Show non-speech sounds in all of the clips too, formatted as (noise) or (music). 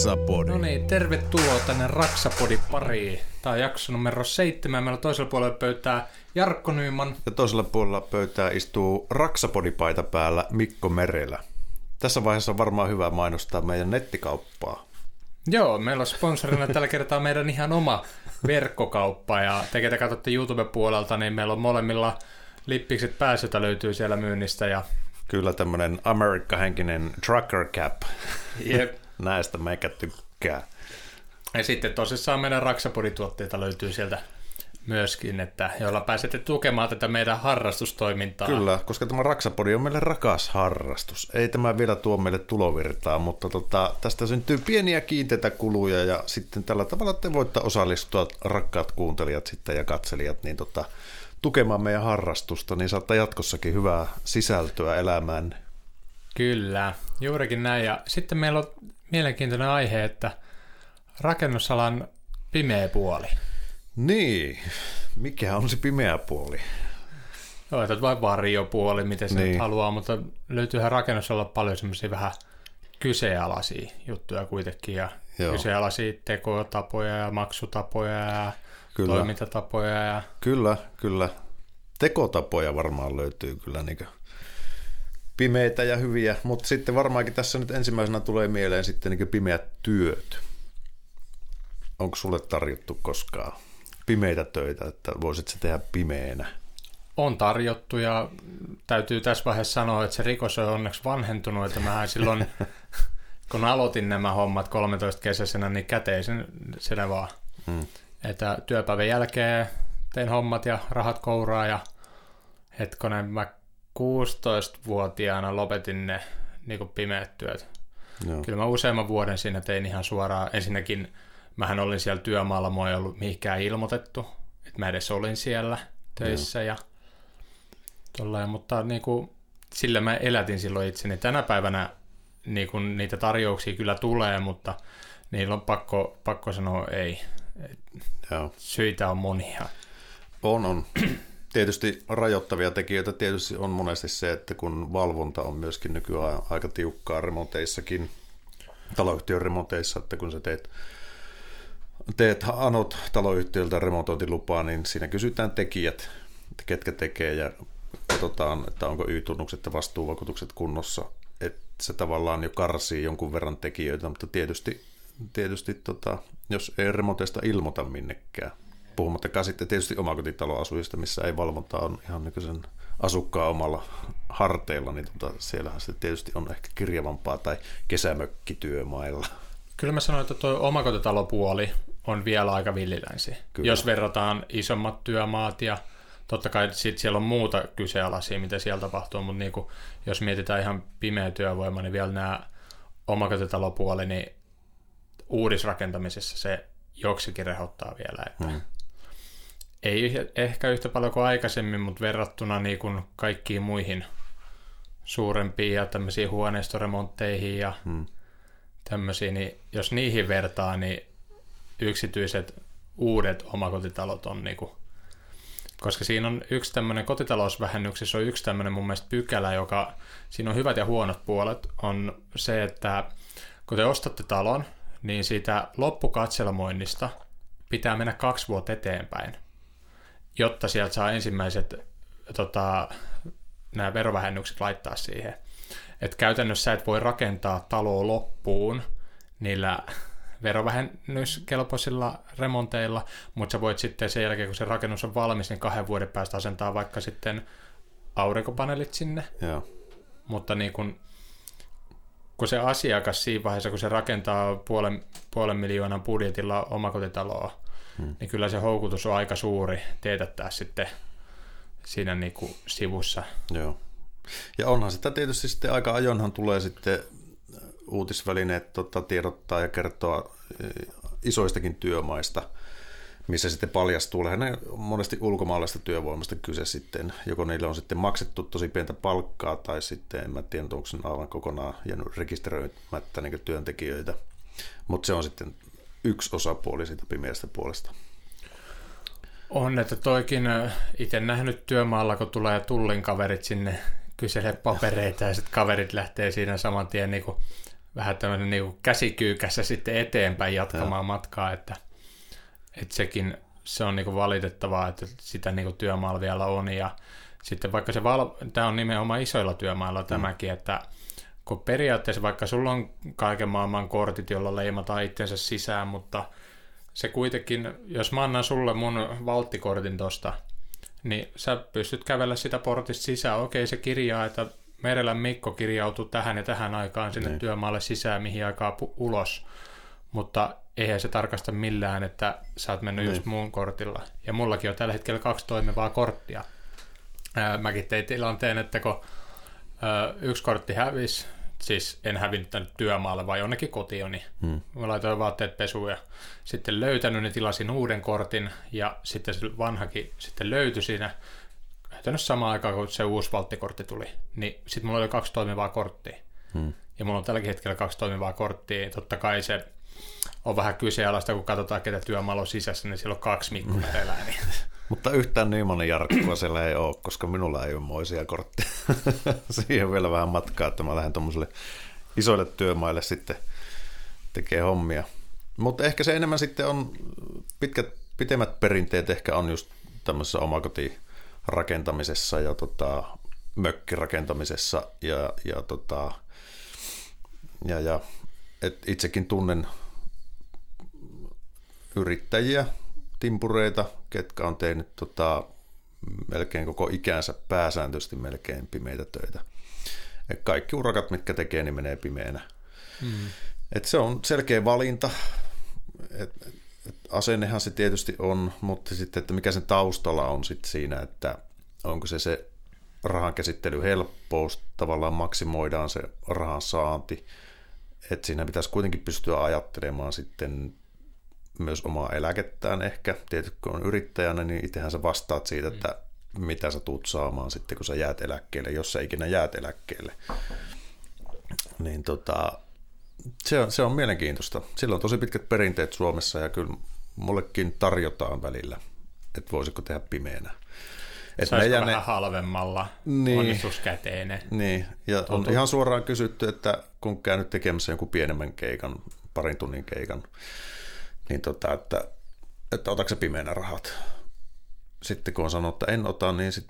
Raksapodi. No niin, tervetuloa tänne Raksapodin pariin. Tämä on jakso numero seitsemän. Meillä toisella puolella pöytää Jarkko Nyyman. Ja toisella puolella pöytää istuu Raksapodipaita päällä Mikko Merelä. Tässä vaiheessa on varmaan hyvä mainostaa meidän nettikauppaa. Joo, meillä on sponsorina tällä kertaa meidän ihan oma verkkokauppa. Ja te, ketä katsotte YouTube-puolelta, niin meillä on molemmilla lippikset pääsytä löytyy siellä myynnistä. Ja Kyllä tämmönen Amerikka-henkinen trucker cap. Jep. Näistä meikä tykkää. Ja sitten tosissaan meidän Raksapodituotteita löytyy sieltä myöskin, että joilla pääsette tukemaan tätä meidän harrastustoimintaa. Kyllä, koska tämä Raksapodi on meille rakas harrastus. Ei tämä vielä tuo meille tulovirtaa, mutta tota, tästä syntyy pieniä kiinteitä kuluja ja sitten tällä tavalla te voitte osallistua, rakkaat kuuntelijat sitten ja katselijat, niin tota, tukemaan meidän harrastusta, niin saatte jatkossakin hyvää sisältöä elämään. Kyllä, juurikin näin. Ja sitten meillä on mielenkiintoinen aihe, että rakennusalan pimeä puoli. Niin, mikä on se pimeä puoli? Joo, että vain varjopuoli, miten se Niin. haluaa, mutta löytyyhän rakennusalalla paljon semmoisia vähän kyseenalaisia juttuja kuitenkin, ja Joo. Kyseenalaisia tekotapoja ja maksutapoja ja Kyllä. kyllä. toimintatapoja. Ja... Kyllä, kyllä. Tekotapoja varmaan löytyy kyllä niin pimeitä ja hyviä, mutta sitten varmaankin tässä nyt ensimmäisenä tulee mieleen sitten niin pimeät työt. Onko sulle tarjottu koskaan pimeitä töitä, että voisit se tehdä pimeänä? On tarjottu ja täytyy tässä vaiheessa sanoa, että se rikos on onneksi vanhentunut, että mä silloin, (laughs) kun aloitin nämä hommat 13 kesäisenä, niin käteisen sinä vaan. Hmm. Että työpäivän jälkeen tein hommat ja rahat kouraa ja hetkonen mä 16-vuotiaana lopetin ne niin pimeät työt. Joo. Kyllä mä useamman vuoden siinä tein ihan suoraan. Ensinnäkin mähän olin siellä työmaalla, mua ei ollut mihinkään ilmoitettu, että mä edes olin siellä töissä ja tolleen, mutta niin kuin, sillä mä elätin silloin itseni. Tänä päivänä niin kuin, niitä tarjouksia kyllä tulee, mutta niillä on pakko, pakko sanoa ei. Joo. Syitä on monia. On, on. Tietysti rajoittavia tekijöitä tietysti on monesti se, että kun valvonta on myöskin nykyään aika tiukkaa remonteissakin, taloyhtiön remonteissa, että kun sä teet, teet anot taloyhtiöltä remontointilupaa, niin siinä kysytään tekijät, että ketkä tekee ja katsotaan, että onko Y-tunnukset ja vastuuvakuutukset kunnossa, että se tavallaan jo karsii jonkun verran tekijöitä, mutta tietysti, tietysti tota, jos ei remonteista ilmoita minnekään, puhumattakaan sitten tietysti omakotitaloasujista, missä ei valvonta on ihan nykyisen asukkaan omalla harteilla, niin tota, siellähän se tietysti on ehkä kirjavampaa tai kesämökkityömailla. Kyllä mä sanoin, että tuo omakotitalopuoli on vielä aika villilänsi. Kyllä. Jos verrataan isommat työmaat ja totta kai sit siellä on muuta kyseenalaisia, mitä siellä tapahtuu, mutta niinku, jos mietitään ihan pimeä työvoima, niin vielä nämä omakotitalopuoli, niin uudisrakentamisessa se joksikin rehottaa vielä. Että Hmm. Ei ehkä yhtä paljon kuin aikaisemmin, mutta verrattuna niin kuin kaikkiin muihin suurempiin ja tämmöisiin huoneistoremontteihin ja Hmm. tämmöisiä, niin jos niihin vertaa, niin yksityiset uudet omakotitalot on niinku, koska siinä on yksi tämmöinen kotitalousvähennyksessä on yksi tämmöinen mun mielestä pykälä, joka, siinä on hyvät ja huonot puolet, on se, että kun te ostatte talon, niin siitä loppukatselmoinnista pitää mennä kaksi vuotta eteenpäin, jotta sieltä saa ensimmäiset tota, nämä verovähennykset laittaa siihen. Et käytännössä sä et voi rakentaa taloa loppuun niillä verovähennyskelpoisilla remonteilla, mutta sä voit sitten sen jälkeen, kun se rakennus on valmis, niin kahden vuoden päästä asentaa vaikka sitten aurinkopaneelit sinne. Joo. Mutta niin kun, kun se asiakas siinä vaiheessa, kun se rakentaa puolen, puolen miljoonan budjetilla omakotitaloa, hmm. niin kyllä se houkutus on aika suuri teetättää sitten siinä niin kuin sivussa. Joo. Ja onhan sitä tietysti sitten aika ajonhan tulee sitten uutisvälineet tota, tiedottaa ja kertoa eh, isoistakin työmaista, missä sitten paljastuu lähinnä monesti ulkomaalaista työvoimasta kyse sitten. Joko niille on sitten maksettu tosi pientä palkkaa tai sitten en mä tiedä, onko se aivan kokonaan jäänyt rekisteröimättä niin työntekijöitä. Mutta se on sitten yksi osapuoli siitä pimeästä puolesta. On, että toikin itse nähnyt työmaalla, kun tulee tullin kaverit sinne kyselee papereita ja sitten kaverit lähtee siinä saman tien niin vähän tämmöinen niin käsikyykässä sitten eteenpäin jatkamaan ja. matkaa, että, että sekin se on niin kuin valitettavaa, että sitä niin kuin työmaalla vielä on ja sitten vaikka se, val... tämä on nimenomaan isoilla työmailla tämäkin, mm. että kun periaatteessa vaikka sulla on kaiken maailman kortit, jolla leimataan itsensä sisään, mutta se kuitenkin, jos mä annan sulle mun valttikortin tosta, niin sä pystyt kävellä sitä portista sisään. Okei, se kirjaa, että Merelän Mikko kirjautuu tähän ja tähän aikaan sinne niin. työmaalle sisään, mihin aikaa pu- ulos. Mutta eihän se tarkasta millään, että sä oot mennyt niin. just muun kortilla. Ja mullakin on tällä hetkellä kaksi toimivaa korttia. Ää, mäkin tein tilanteen, että kun yksi kortti hävisi, siis en hävinnyt tänne työmaalle, vai jonnekin kotioni. Hmm. Mä laitoin vaatteet pesuun ja sitten löytänyt, niin tilasin uuden kortin ja sitten se vanhakin sitten löytyi siinä käytännössä samaan aikaan, kun se uusi valttikortti tuli. Niin sitten mulla oli kaksi toimivaa korttia. Hmm. Ja mulla on tälläkin hetkellä kaksi toimivaa korttia. Totta kai se on vähän kyseenalaista, kun katsotaan, ketä työmaalla on sisässä, niin siellä on kaksi Mikko Merelää. Niin. Mutta yhtään Nymanin Jarkkoa siellä ei ole, koska minulla ei ole moisia kortteja. (laughs) Siihen on vielä vähän matkaa, että mä lähden tuommoiselle isoille työmaille sitten tekee hommia. Mutta ehkä se enemmän sitten on, pitkät, pitemmät perinteet ehkä on just tämmöisessä omakotirakentamisessa ja tota, mökkirakentamisessa ja, ja, tota, ja, ja et itsekin tunnen yrittäjiä, timpureita, ketkä on tehnyt tota, melkein koko ikänsä pääsääntöisesti melkein pimeitä töitä. Et kaikki urakat, mitkä tekee, niin menee pimeänä. Mm. Et se on selkeä valinta. Et, et asennehan se tietysti on, mutta sitten, että mikä sen taustalla on sitten siinä, että onko se se rahan käsittely helppous, tavallaan maksimoidaan se rahan saanti, että siinä pitäisi kuitenkin pystyä ajattelemaan sitten myös omaa eläkettään ehkä. Tietysti kun on yrittäjänä, niin itsehän sä vastaat siitä, että mitä sä tuut saamaan sitten, kun sä jäät eläkkeelle, jos sä ikinä jäät eläkkeelle. Niin tota, se on, se on mielenkiintoista. Sillä on tosi pitkät perinteet Suomessa ja kyllä mullekin tarjotaan välillä, että voisiko tehdä pimeänä. Että Saisiko vähän ne... halvemmalla niin, onnistuskäteinen. Niin, ja Tuntuu. on ihan suoraan kysytty, että kun käynyt tekemässä jonkun pienemmän keikan, parin tunnin keikan, niin tota, että, että otatko se pimeänä rahat. Sitten kun on sanonut, että en ota, niin sit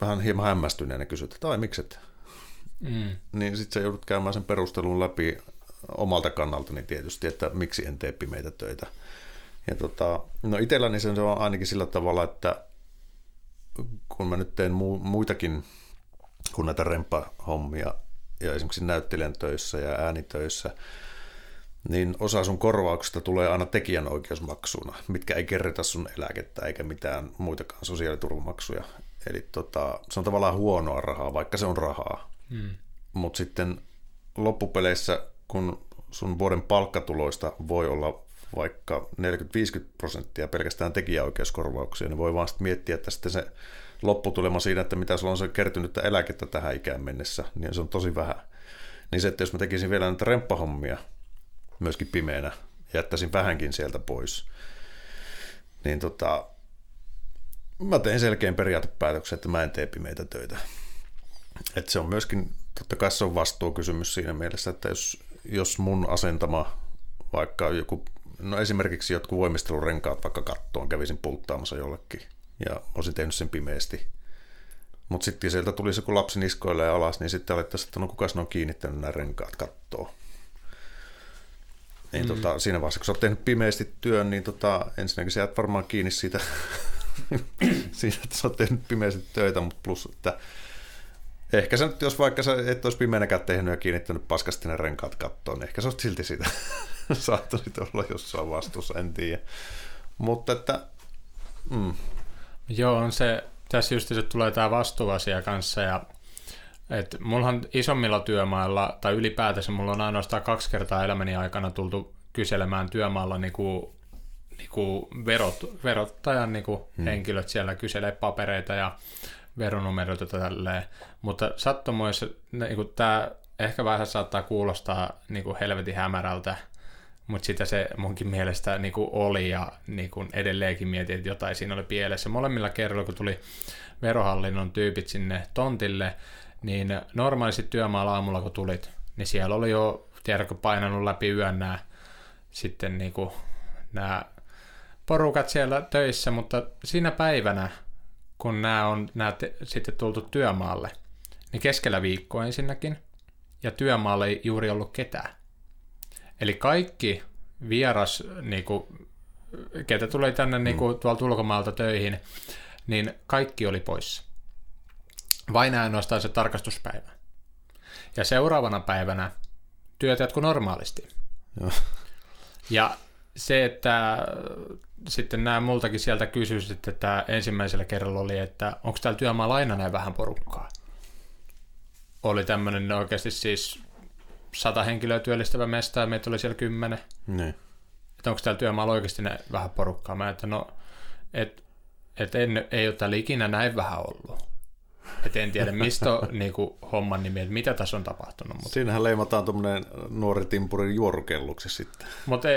vähän hieman hämmästyneenä kysyt, että ai mikset. Mm. Niin sitten sä joudut käymään sen perustelun läpi omalta kannaltani tietysti, että miksi en tee pimeitä töitä. Ja tota, no itselläni se on ainakin sillä tavalla, että kun mä nyt teen mu- muitakin kuin näitä remppahommia ja esimerkiksi näyttelijän töissä ja äänitöissä, niin osa sun korvauksesta tulee aina tekijänoikeusmaksuna, mitkä ei kerrota sun eläkettä eikä mitään muitakaan sosiaaliturvamaksuja. Eli tota, se on tavallaan huonoa rahaa, vaikka se on rahaa. Hmm. Mutta sitten loppupeleissä, kun sun vuoden palkkatuloista voi olla vaikka 40-50 prosenttia pelkästään tekijäoikeuskorvauksia, niin voi vaan sitten miettiä, että sitten se lopputulema siinä, että mitä sulla on se kertynyt eläkettä tähän ikään mennessä, niin se on tosi vähän. Niin se, että jos mä tekisin vielä näitä remppahommia, myöskin pimeänä. Jättäisin vähänkin sieltä pois. Niin tota, mä tein selkeän periaatepäätöksen, että mä en tee pimeitä töitä. Et se on myöskin, totta kai se on vastuukysymys siinä mielessä, että jos, jos mun asentama vaikka joku, no esimerkiksi jotkut voimistelurenkaat vaikka kattoon kävisin pulttaamassa jollekin ja olisin tehnyt sen pimeästi. Mutta sitten sieltä tulisi joku lapsi niskoille ja alas, niin sitten alettaisiin, että no kuka on kiinnittänyt nämä renkaat kattoon. Niin mm. tota, siinä vaiheessa, kun sä oot tehnyt pimeästi työn, niin tota, ensinnäkin sä jäät varmaan kiinni siitä, (coughs) siitä, että sä oot tehnyt pimeästi töitä, mutta plus, että ehkä sä nyt, jos vaikka sä et olisi pimeänäkään tehnyt ja kiinnittänyt paskasti ne renkaat kattoon, niin ehkä sä oot silti sitä (laughs) saattaisit olla jossain vastuussa, en tiedä. Mutta että, mm. Joo, on se, tässä just se tulee tämä vastuuasia kanssa ja et mullahan isommilla työmailla, tai ylipäätänsä mulla on ainoastaan kaksi kertaa elämäni aikana tultu kyselemään työmaalla niinku, niinku verot, verottajan niinku hmm. henkilöt siellä kyselee papereita ja veronumeroita tälleen. Mutta sattumoissa niinku tämä ehkä vähän saattaa kuulostaa niinku helvetin hämärältä, mutta sitä se munkin mielestä niinku oli ja niinku edelleenkin mietin, että jotain siinä oli pielessä. Molemmilla kerralla, kun tuli verohallinnon tyypit sinne tontille, niin normaalisti työmaalla aamulla kun tulit, niin siellä oli jo tiedätkö, painanut läpi yön nämä sitten niin kuin, nämä porukat siellä töissä, mutta siinä päivänä, kun nämä on nämä te, sitten tultu työmaalle, niin keskellä viikkoa ensinnäkin, ja työmaalle ei juuri ollut ketään. Eli kaikki vieras, niin kuin, ketä tulee tänne mm. niin kuin, tuolta ulkomaalta töihin, niin kaikki oli poissa. Vain ainoastaan se tarkastuspäivä. Ja seuraavana päivänä työt jatkuu normaalisti. Joo. Ja se, että sitten nämä multakin sieltä kysyisit, että ensimmäisellä kerralla oli, että onko täällä työmaalla aina näin vähän porukkaa? Oli tämmöinen oikeasti siis sata henkilöä työllistävä mesta ja meitä oli siellä kymmenen. Niin. Että onko täällä työmaalla oikeasti näin vähän porukkaa? Mä että no, et, et en, ei ole täällä ikinä näin vähän ollut. Et en tiedä, mistä on niin kuin, homman nimi, että mitä tässä on tapahtunut. Mutta... Siinähän leimataan tuommoinen nuori timpuri juorukelluksi sitten. Mutta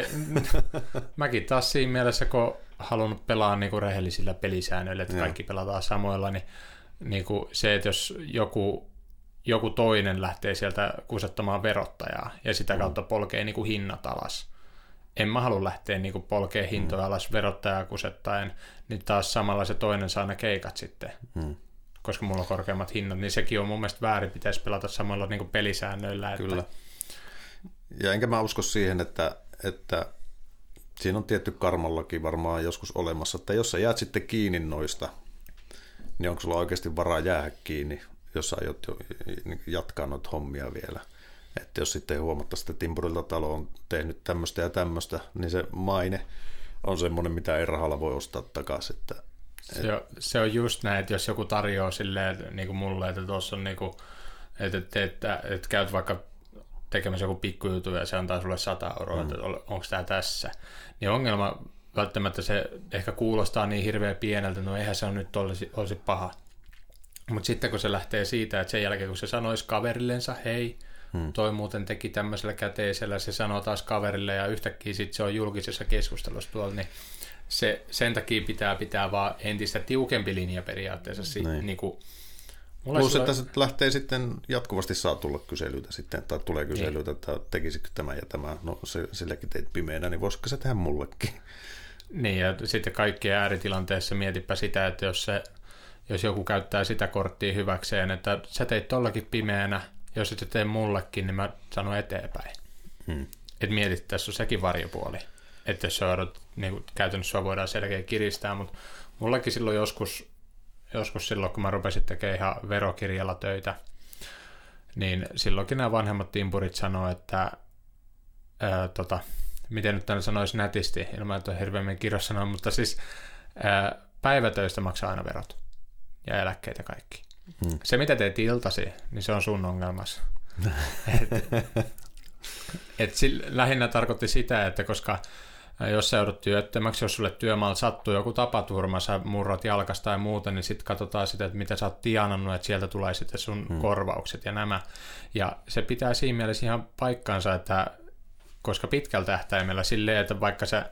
(laughs) mäkin taas siinä mielessä, kun halunnut pelaa niin kuin rehellisillä pelisäännöillä, että kaikki pelataan samoilla, niin, niin kuin se, että jos joku, joku toinen lähtee sieltä kusettamaan verottajaa ja sitä mm. kautta polkee niin kuin hinnat alas, en mä halua lähteä niin polkee hintoja mm. alas verottajaa kusettaen, niin taas samalla se toinen saa ne keikat sitten. Mm koska mulla on korkeammat hinnat, niin sekin on mun mielestä väärin, pitäisi pelata samalla niin pelisäännöillä. Että... Kyllä. Ja enkä mä usko siihen, että, että siinä on tietty karmallakin varmaan joskus olemassa, että jos sä jäät sitten kiinni noista, niin onko sulla oikeasti varaa jäädä kiinni, jos sä aiot jatkaa noita hommia vielä. Että jos sitten huomattaisiin, että Timpurilta talo on tehnyt tämmöistä ja tämmöistä, niin se maine on semmoinen, mitä ei rahalla voi ostaa takaisin. Että se on, se on just näin, että jos joku tarjoaa silleen niin kuin mulle, että tuossa on niin kuin, että, että, että, että käyt vaikka tekemässä joku pikkujutu ja se antaa sulle 100 euroa, mm. että onko tämä tässä, niin ongelma välttämättä se ehkä kuulostaa niin hirveän pieneltä, no eihän se on nyt olisi, olisi paha. Mutta sitten kun se lähtee siitä, että sen jälkeen kun se sanoisi kaverillensa, hei, hmm. toi muuten teki tämmöisellä käteisellä, se sanoo taas kaverille ja yhtäkkiä sitten se on julkisessa keskustelussa tuolla, niin se, sen takia pitää pitää vaan entistä tiukempi linja periaatteessa. Si, niin. Niin kuin, Mulla Plus, että se lähtee sitten, jatkuvasti saa tulla kyselyitä sitten, tai tulee kyselyitä, niin. että tekisikö tämä ja tämä, no se, silläkin teit pimeänä, niin voisiko se tehdä mullekin? Niin, ja sitten kaikkien ääritilanteessa mietipä sitä, että jos, se, jos joku käyttää sitä korttia hyväkseen, että sä teit tollakin pimeänä, jos et tee mullekin, niin mä sanon eteenpäin. Hmm. Että mietit, tässä on sekin varjopuoli että jos odot, niin kuin käytännössä voidaan selkeä kiristää, mutta mullakin silloin joskus, joskus silloin, kun mä rupesin tekemään ihan verokirjalla töitä, niin silloinkin nämä vanhemmat timpurit sanoo, että ää, tota, miten nyt tämän sanoisi nätisti, ilman että on hirveämmin kirjoissa sanoa, mutta siis ää, päivätöistä maksaa aina verot ja eläkkeitä kaikki. Hmm. Se, mitä teet iltasi, niin se on sun ongelmas. (laughs) et, et sillä, lähinnä tarkoitti sitä, että koska jos sä joudut työttömäksi, jos sulle työmaalla sattuu joku tapaturma, sä murrat jalkasta tai muuta, niin sitten katsotaan sitä, että mitä sä oot tienannut, että sieltä tulee sitten sun hmm. korvaukset ja nämä. Ja se pitää siinä mielessä ihan paikkaansa, että koska pitkällä tähtäimellä silleen, että vaikka sä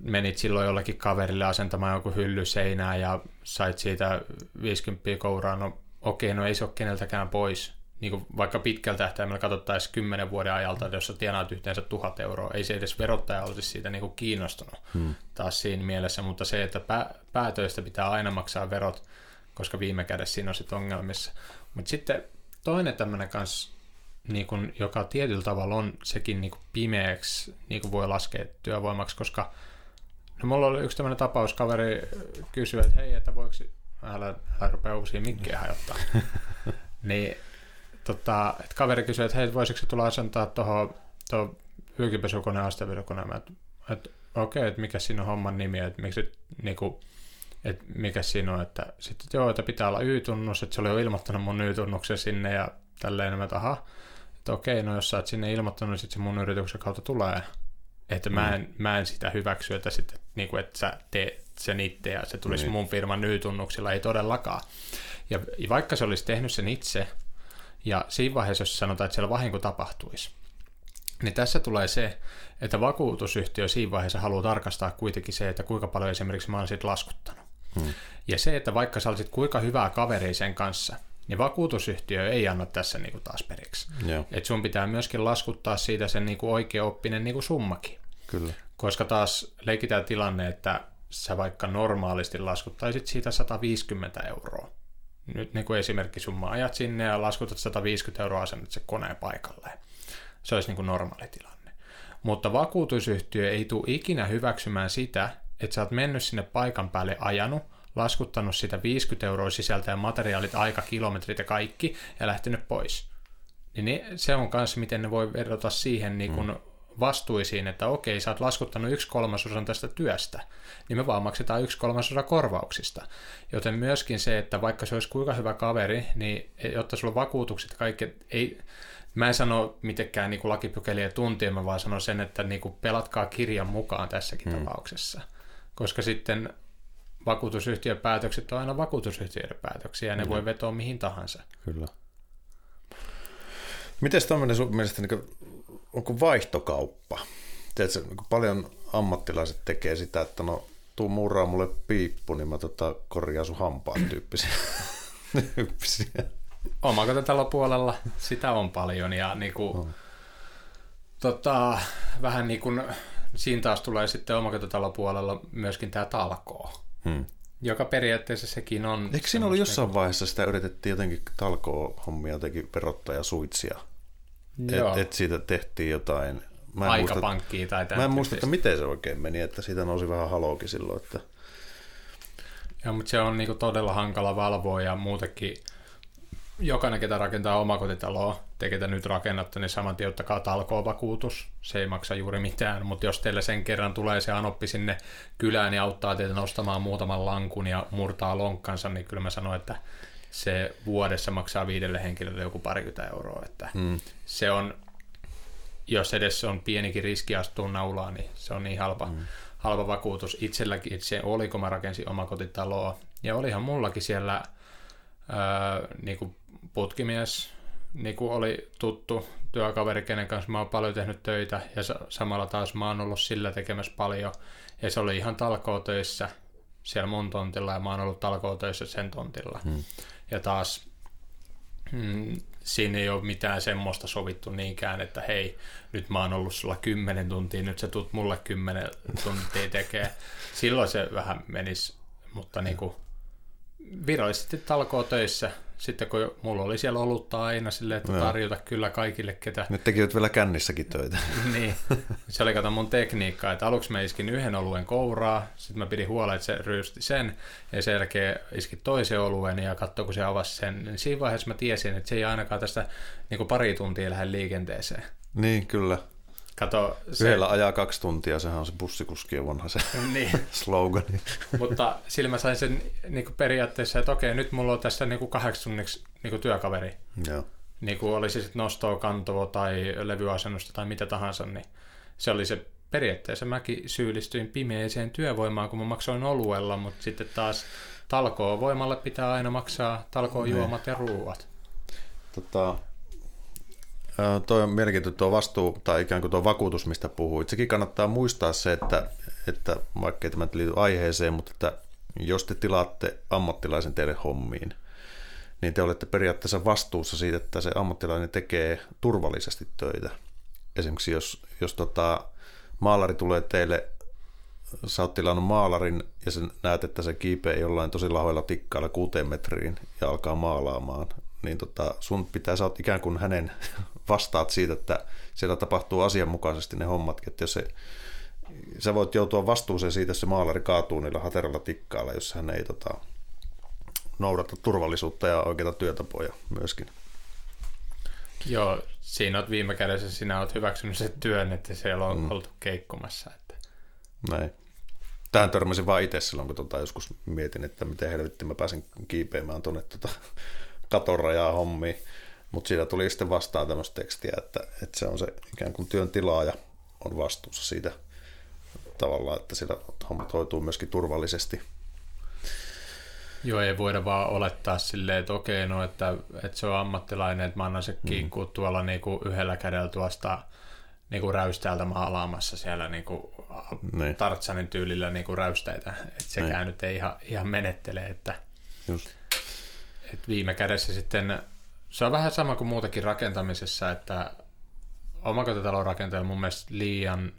menit silloin jollekin kaverille asentamaan joku hylly seinää ja sait siitä 50 kouraa, no okei, no ei se ole keneltäkään pois, niin kuin vaikka pitkällä tähtäimellä katsottaisiin kymmenen vuoden ajalta, että jos sä tienaat yhteensä tuhat euroa, ei se edes verottaja olisi siitä niin kuin kiinnostunut hmm. taas siinä mielessä, mutta se, että pää, päätöistä pitää aina maksaa verot, koska viime kädessä siinä on sitten ongelmissa. Mutta sitten toinen tämmöinen kanssa, niin kuin, joka tietyllä tavalla on sekin niin kuin pimeäksi, niin kuin voi laskea työvoimaksi, koska no mulla oli yksi tämmöinen tapaus, kaveri kysyi, että hei, että voiko, älä, älä rupea uusia mikkejä hajottaa. (laughs) niin tota, että kaveri kysyi, että hei, voisiko se tulla asentaa tuohon tuohon pyykinpesukoneen ja astevidokoneen. Että, että okei, okay, että mikä siinä on homman nimi, että miksi niinku, että mikä siinä on, että sitten joo, että pitää olla Y-tunnus, että se oli jo ilmoittanut mun Y-tunnuksen sinne ja tälleen, että aha, että okei, no jos sä oot sinne ilmoittanut, niin sitten se mun yrityksen kautta tulee. Että mä en, mm. mä en sitä hyväksy, että, sitten, niin kuin, että sä teet sen itse ja se tulisi mm. mun firman Y-tunnuksilla, ei todellakaan. Ja vaikka se olisi tehnyt sen itse, ja siinä vaiheessa, jos sanotaan, että siellä vahinko tapahtuisi, niin tässä tulee se, että vakuutusyhtiö siinä vaiheessa haluaa tarkastaa kuitenkin se, että kuinka paljon esimerkiksi mä oon siitä laskuttanut. Hmm. Ja se, että vaikka sä olisit kuinka hyvää kaveria sen kanssa, niin vakuutusyhtiö ei anna tässä niin kuin taas periksi. Joo, Et sun pitää myöskin laskuttaa siitä sen niin kuin oikea oppinen niin kuin summakin. kyllä. Koska taas leikitään tilanne, että sä vaikka normaalisti laskuttaisit siitä 150 euroa. Nyt niin kuin esimerkki summa ajat sinne ja laskutat 150 euroa asennat se koneen paikalleen. Se olisi niin kuin normaali tilanne. Mutta vakuutusyhtiö ei tule ikinä hyväksymään sitä, että sä oot mennyt sinne paikan päälle ajanut, laskuttanut sitä 50 euroa sisältäen materiaalit, aika, kilometrit ja kaikki ja lähtenyt pois. Niin se on kanssa, miten ne voi verrata siihen niin kuin vastuisiin, että okei, sä oot laskuttanut yksi kolmasosan tästä työstä, niin me vaan maksetaan yksi kolmasosa korvauksista. Joten myöskin se, että vaikka se olisi kuinka hyvä kaveri, niin jotta sulla on vakuutukset kaikki, ei, mä en sano mitenkään niin lakipykäliä tuntien, mä vaan sanon sen, että niin kuin pelatkaa kirjan mukaan tässäkin hmm. tapauksessa. Koska sitten vakuutusyhtiön päätökset on aina vakuutusyhtiöiden päätöksiä, ja ne voi vetoa mihin tahansa. Kyllä. Miten tämmöinen sun mielestä, niin onko vaihtokauppa? Tiedätkö, niin paljon ammattilaiset tekee sitä, että no tuu muuraa mulle piippu, niin mä tota, korjaan sun hampaan (clears throat) tyyppisiä. tyyppisiä. Omakotitalopuolella sitä on paljon, ja niin kuin, On. tota, vähän niin kuin, siinä taas tulee sitten omakotitalopuolella myöskin tämä talkoo, Hmm. joka periaatteessa sekin on... Eikö siinä ollut jossain vaiheessa sitä yritettiin jotenkin talkoo-hommia jotenkin verottaja suitsia? Joo, Et, siitä tehtiin jotain. Mä en, muista, aikapankkiin tai mä en muista, että miten se oikein meni, että siitä nousi vähän halookin silloin. Että, Joo, mutta se on niinku todella hankala valvoa ja muutenkin jokainen, ketä rakentaa omakotitaloa, te ketä nyt rakennatte, niin saman tien ottakaa talkoovakuutus. Se ei maksa juuri mitään, mutta jos teille sen kerran tulee se anoppi sinne kylään ja auttaa teitä nostamaan muutaman lankun ja murtaa lonkkansa, niin kyllä mä sanon, että se vuodessa maksaa viidelle henkilölle joku parikymmentä euroa. Että mm, se on, jos edes on pienikin riski astua naulaan, niin se on niin halpa, mm. halpa vakuutus. Itselläkin itse oli, kun mä rakensin omakotitaloa. Ja olihan mullakin siellä ää, niin kuin putkimies, niin kuin oli tuttu työkaveri, kenen kanssa mä oon paljon tehnyt töitä. Ja sa- samalla taas mä oon ollut sillä tekemässä paljon. Ja se oli ihan talkootöissä siellä mun tontilla ja mä oon ollut talkootöissä sen tontilla. mm, Ja taas mm, siinä ei ole mitään semmoista sovittu niinkään, että hei, nyt mä oon ollut sulla kymmenen tuntia, nyt sä tulet mulle kymmenen tuntia tekee. Silloin se vähän menisi, mutta niinku virallisesti talkoo töissä. Sitten kun mulla oli siellä olutta aina silleen, että Joo. tarjota kyllä kaikille, ketä nyt tekivät vielä kännissäkin töitä. (laughs) niin, se oli kato mun tekniikka, että aluksi mä iskin yhden oluen kouraa, sitten mä pidin huolen, että se ryysti sen, ja sen jälkeen iskin toisen oluen, ja katso kun se avasi sen, niin siinä vaiheessa mä tiesin, että se ei ainakaan tästä niin pari tuntia lähde liikenteeseen. Niin, kyllä. Kato, se, Yhdellä ajaa kaksi tuntia, sehän on se bussikuskien vanha se (laughs) niin, (laughs) slogani. mutta sillä mä sain sen niin kuin periaatteessa, että okei, nyt mulla on tässä niin kuin kahdeksi tunniksi niin kuin työkaveri, Joo. niin kuin oli se sitten nostoa, kantoa tai levyasennusta tai mitä tahansa, niin se oli se periaatteessa mäkin syyllistyin pimeeseen työvoimaan, kun mä maksoin oluella, mutta sitten taas talkoo voimalle pitää aina maksaa talkoo juomat ja ruuat. Tota, toi on mielenkiintoinen tuo vastuu, tai ikään kuin tuo vakuutus, mistä puhuit. Sekin kannattaa muistaa se, että, että vaikka tämä liity aiheeseen, mutta että jos te tilaatte ammattilaisen teille hommiin, niin te olette periaatteessa vastuussa siitä, että se ammattilainen tekee turvallisesti töitä. Esimerkiksi jos, jos tota, maalari tulee teille, sä oot tilannut maalarin ja sen näet, että se kiipee jollain tosi lahoilla tikkailla kuuteen metriin ja alkaa maalaamaan, niin tota, sun pitää, sä oot ikään kuin hänen vastaat siitä, että siellä tapahtuu asianmukaisesti ne hommat, että jos se, sä voit joutua vastuuseen siitä, jos se maalari kaatuu niillä hateralla tikkailla, jos hän ei tota, noudata turvallisuutta ja oikeita työtapoja myöskin. Joo, siinä oot viime kädessä, sinä oot hyväksynyt sen työn, että siellä on mm. oltu keikkumassa. Että. Näin. Tähän törmäsin vaan itse silloin, kun tota joskus mietin, että miten helvetti mä pääsen kiipeämään tuonne tota katorajaa hommiin. Mutta siitä tuli sitten vastaan tämmöistä tekstiä, että, että se on se ikään kuin työn tilaaja on vastuussa siitä tavallaan, että siellä hommat hoituu myöskin turvallisesti. Joo, ei voida vaan olettaa silleen, että okei, no, että, että se on ammattilainen, että mä annan se mm. tuolla niinku yhdellä kädellä tuosta niinku räystäältä maalaamassa siellä niinku Niin. Tartsanin tyylillä niinku räysteitä. Että sekään Niin. nyt ei ihan, ihan menettele, että Just. et viime kädessä sitten, se on vähän sama kuin muutakin rakentamisessa, että omakotitalon rakentajalla mun mielestä liian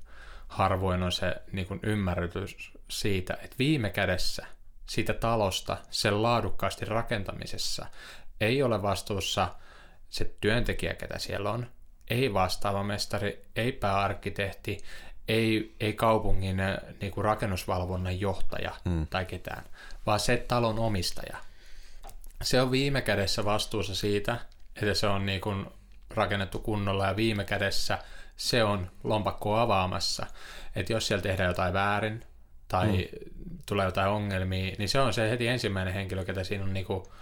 harvoin on se niin kuin ymmärrys siitä, että viime kädessä siitä talosta sen laadukkaasti rakentamisessa ei ole vastuussa se työntekijä, ketä siellä on, ei vastaava mestari, ei pääarkkitehti, ei, ei kaupungin niin kuin rakennusvalvonnan johtaja hmm. tai ketään, vaan se talon omistaja. Se on viime kädessä vastuussa siitä, että se on niin kuin rakennettu kunnolla ja viime kädessä se on lompakko avaamassa. Että jos siellä tehdään jotain väärin tai hmm. tulee jotain ongelmia, niin se on se heti ensimmäinen henkilö, ketä siinä on niinku,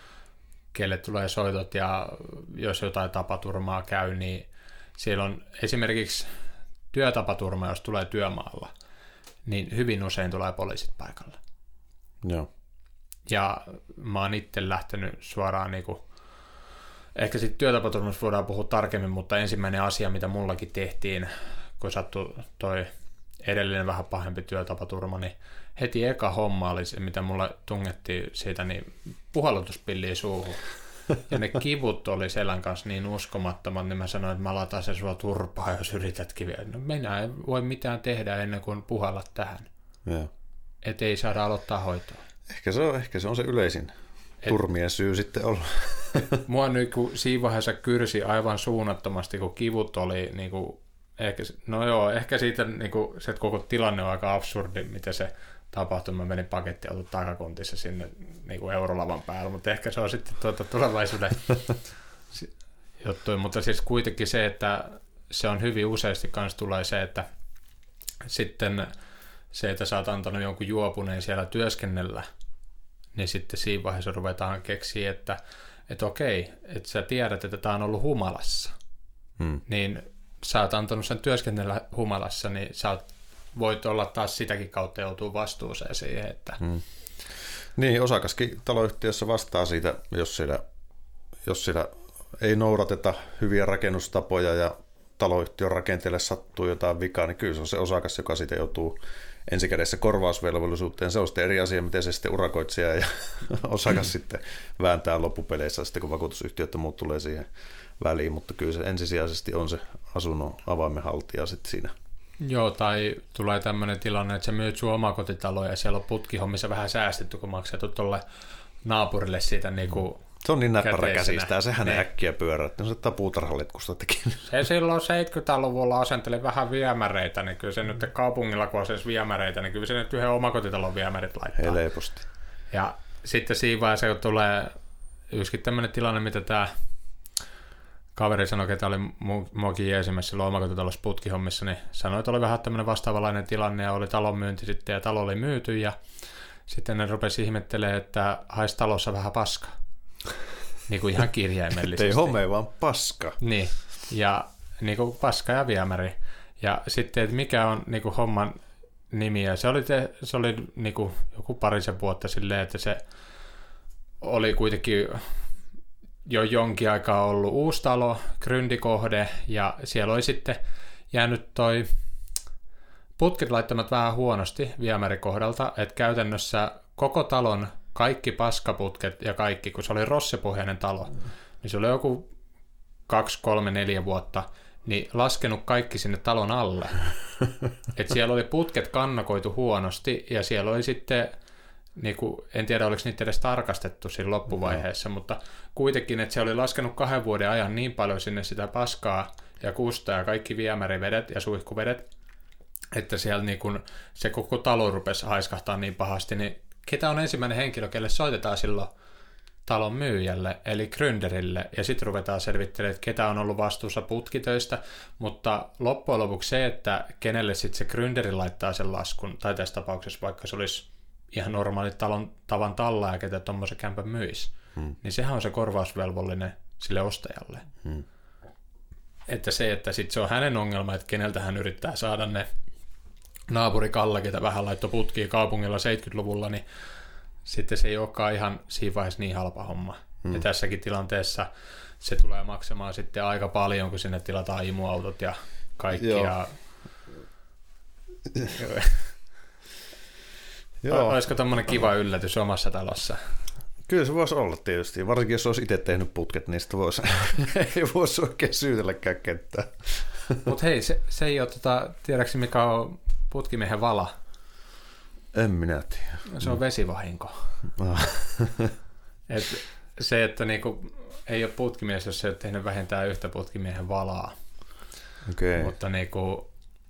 kelle tulee soitot ja jos jotain tapaturmaa käy, niin siellä on esimerkiksi työtapaturma, jos tulee työmaalla, niin hyvin usein tulee poliisit paikalle. Joo. Ja mä oon itse lähtenyt suoraan niinku, ehkä sitten työtapaturmasta voidaan puhua tarkemmin, mutta ensimmäinen asia, mitä mullakin tehtiin, kun sattui toi edellinen vähän pahempi työtapaturma, niin heti eka homma oli se, mitä mulle tungettiin siitä, niin puhallutuspilliä suuhun. Ja ne kivut oli selän kanssa niin uskomattomat, niin mä sanoin, että mä lataan se sua turpaa, jos yritätkin vielä. No minä en voi mitään tehdä ennen kuin puhallat tähän. Joo. Että ei saada aloittaa hoitoa. Ehkä se on, ehkä se, on se yleisin Et, turmien syy sitten olla. mua nyt kun siinä vaiheessa kyrsi aivan suunnattomasti, kun kivut oli niin kuin, ehkä, no joo, ehkä siitä niin kuin, se koko tilanne on aika absurdi, miten se tapahtui. Mä menin pakettiauto takakontissa sinne niin kuin eurolavan päällä, mutta ehkä se on sitten tuota tulevaisuuden (laughs) juttu. Mutta siis kuitenkin se, että se on hyvin useasti kanssa tulee se, että sitten se, että sä oot antanut jonkun juopuneen siellä työskennellä, niin sitten siinä vaiheessa ruvetaan keksiä, että, että okei, että sä tiedät, että tämä on ollut humalassa, hmm. niin sä oot antanut sen työskennellä humalassa, niin sä oot, voit olla taas sitäkin kautta joutua vastuuseen siihen, että... Hmm. Niin, osakaskin taloyhtiössä vastaa siitä, jos siellä, jos siellä ei noudateta hyviä rakennustapoja ja taloyhtiön rakenteelle sattuu jotain vikaa, niin kyllä se on se osakas, joka siitä joutuu ensikädessä korvausvelvollisuuteen. Se on sitten eri asia, miten se sitten urakoitsija ja (laughs) osakas sitten vääntää loppupeleissä, sitten kun vakuutusyhtiöt ja muut tulee siihen väliin, mutta kyllä se ensisijaisesti on se asunnon avaimen haltija sitten siinä. Joo, tai tulee tämmöinen tilanne, että sä myyt sun omakotitaloa ja siellä on putkihommissa vähän säästetty, kun maksettu tuolle naapurille siitä niin kuin se on niin näppärä käsistä sehän niin. äkkiä pyörää, että se ottaa puutarhaletkusta teki. Se silloin 70-luvulla asenteli vähän viemäreitä, niin kyllä se nyt kaupungilla kun on viemäreitä, niin kyllä se nyt yhden omakotitalon viemärit laittaa. Helposti. Ja sitten siinä vaiheessa, kun tulee yksikin tämmöinen tilanne, mitä tämä kaveri sanoi, että oli muakin jeesimässä silloin omakotitalossa putkihommissa, niin sanoi, että oli vähän tämmöinen vastaavalainen tilanne ja oli talon myynti sitten ja talo oli myyty ja sitten ne rupesi ihmettelemään, että haisi talossa vähän paskaa. Niin kuin ihan kirjaimellisesti. Ei home, vaan paska. Niin, ja niin kuin paska ja viemäri. Ja sitten, että mikä on niin kuin homman nimi, ja se oli, te, se oli niin kuin joku parisen vuotta silleen, että se oli kuitenkin jo jonkin aikaa ollut uusi talo, gryndikohde, ja siellä oli sitten jäänyt toi putket laittamat vähän huonosti viemärikohdalta, että käytännössä koko talon kaikki paskaputket ja kaikki, kun se oli rossipohjainen talo, niin se oli joku kaksi, kolme, neljä vuotta, niin laskenut kaikki sinne talon alle. (laughs) Et siellä oli putket kannakoitu huonosti ja siellä oli sitten, niin kuin, en tiedä oliko niitä edes tarkastettu siinä loppuvaiheessa, no. mutta kuitenkin, että se oli laskenut kahden vuoden ajan niin paljon sinne sitä paskaa ja kusta ja kaikki viemärivedet ja suihkuvedet, että siellä niin kun se koko talo rupesi haiskahtaa niin pahasti, niin ketä on ensimmäinen henkilö, kelle soitetaan silloin talon myyjälle, eli Gründerille, ja sitten ruvetaan selvittelemään, että ketä on ollut vastuussa putkitöistä, mutta loppujen lopuksi se, että kenelle sitten se Gründeri laittaa sen laskun, tai tässä tapauksessa vaikka se olisi ihan normaali talon tavan talla ja ketä tuommoisen kämpän myisi, hmm. niin sehän on se korvausvelvollinen sille ostajalle. Hmm. Että se, että sitten se on hänen ongelma, että keneltä hän yrittää saada ne naapuri Kalle, ketä vähän laittoi putkia kaupungilla 70-luvulla, niin sitten se ei olekaan ihan siinä vaiheessa niin halpa homma. Hmm. Ja tässäkin tilanteessa se tulee maksamaan sitten aika paljon, kun sinne tilataan imuautot ja kaikki. Joo. Ja... (laughs) Joo. Olisiko tämmöinen kiva yllätys omassa talossa? Kyllä se voisi olla tietysti, varsinkin jos olisi itse tehnyt putket, niin sitä voisi, (laughs) ei voisi oikein syytelläkään ketään. Mutta hei, se, se ei ole, tota, tiedätkö mikä on putkimiehen vala? En minä tiedä. Se on vesivahinko. Ah. (laughs) Et se, että niinku, ei ole putkimies, jos se ei ole tehnyt vähintään yhtä putkimiehen valaa. Okay. Mutta niinku,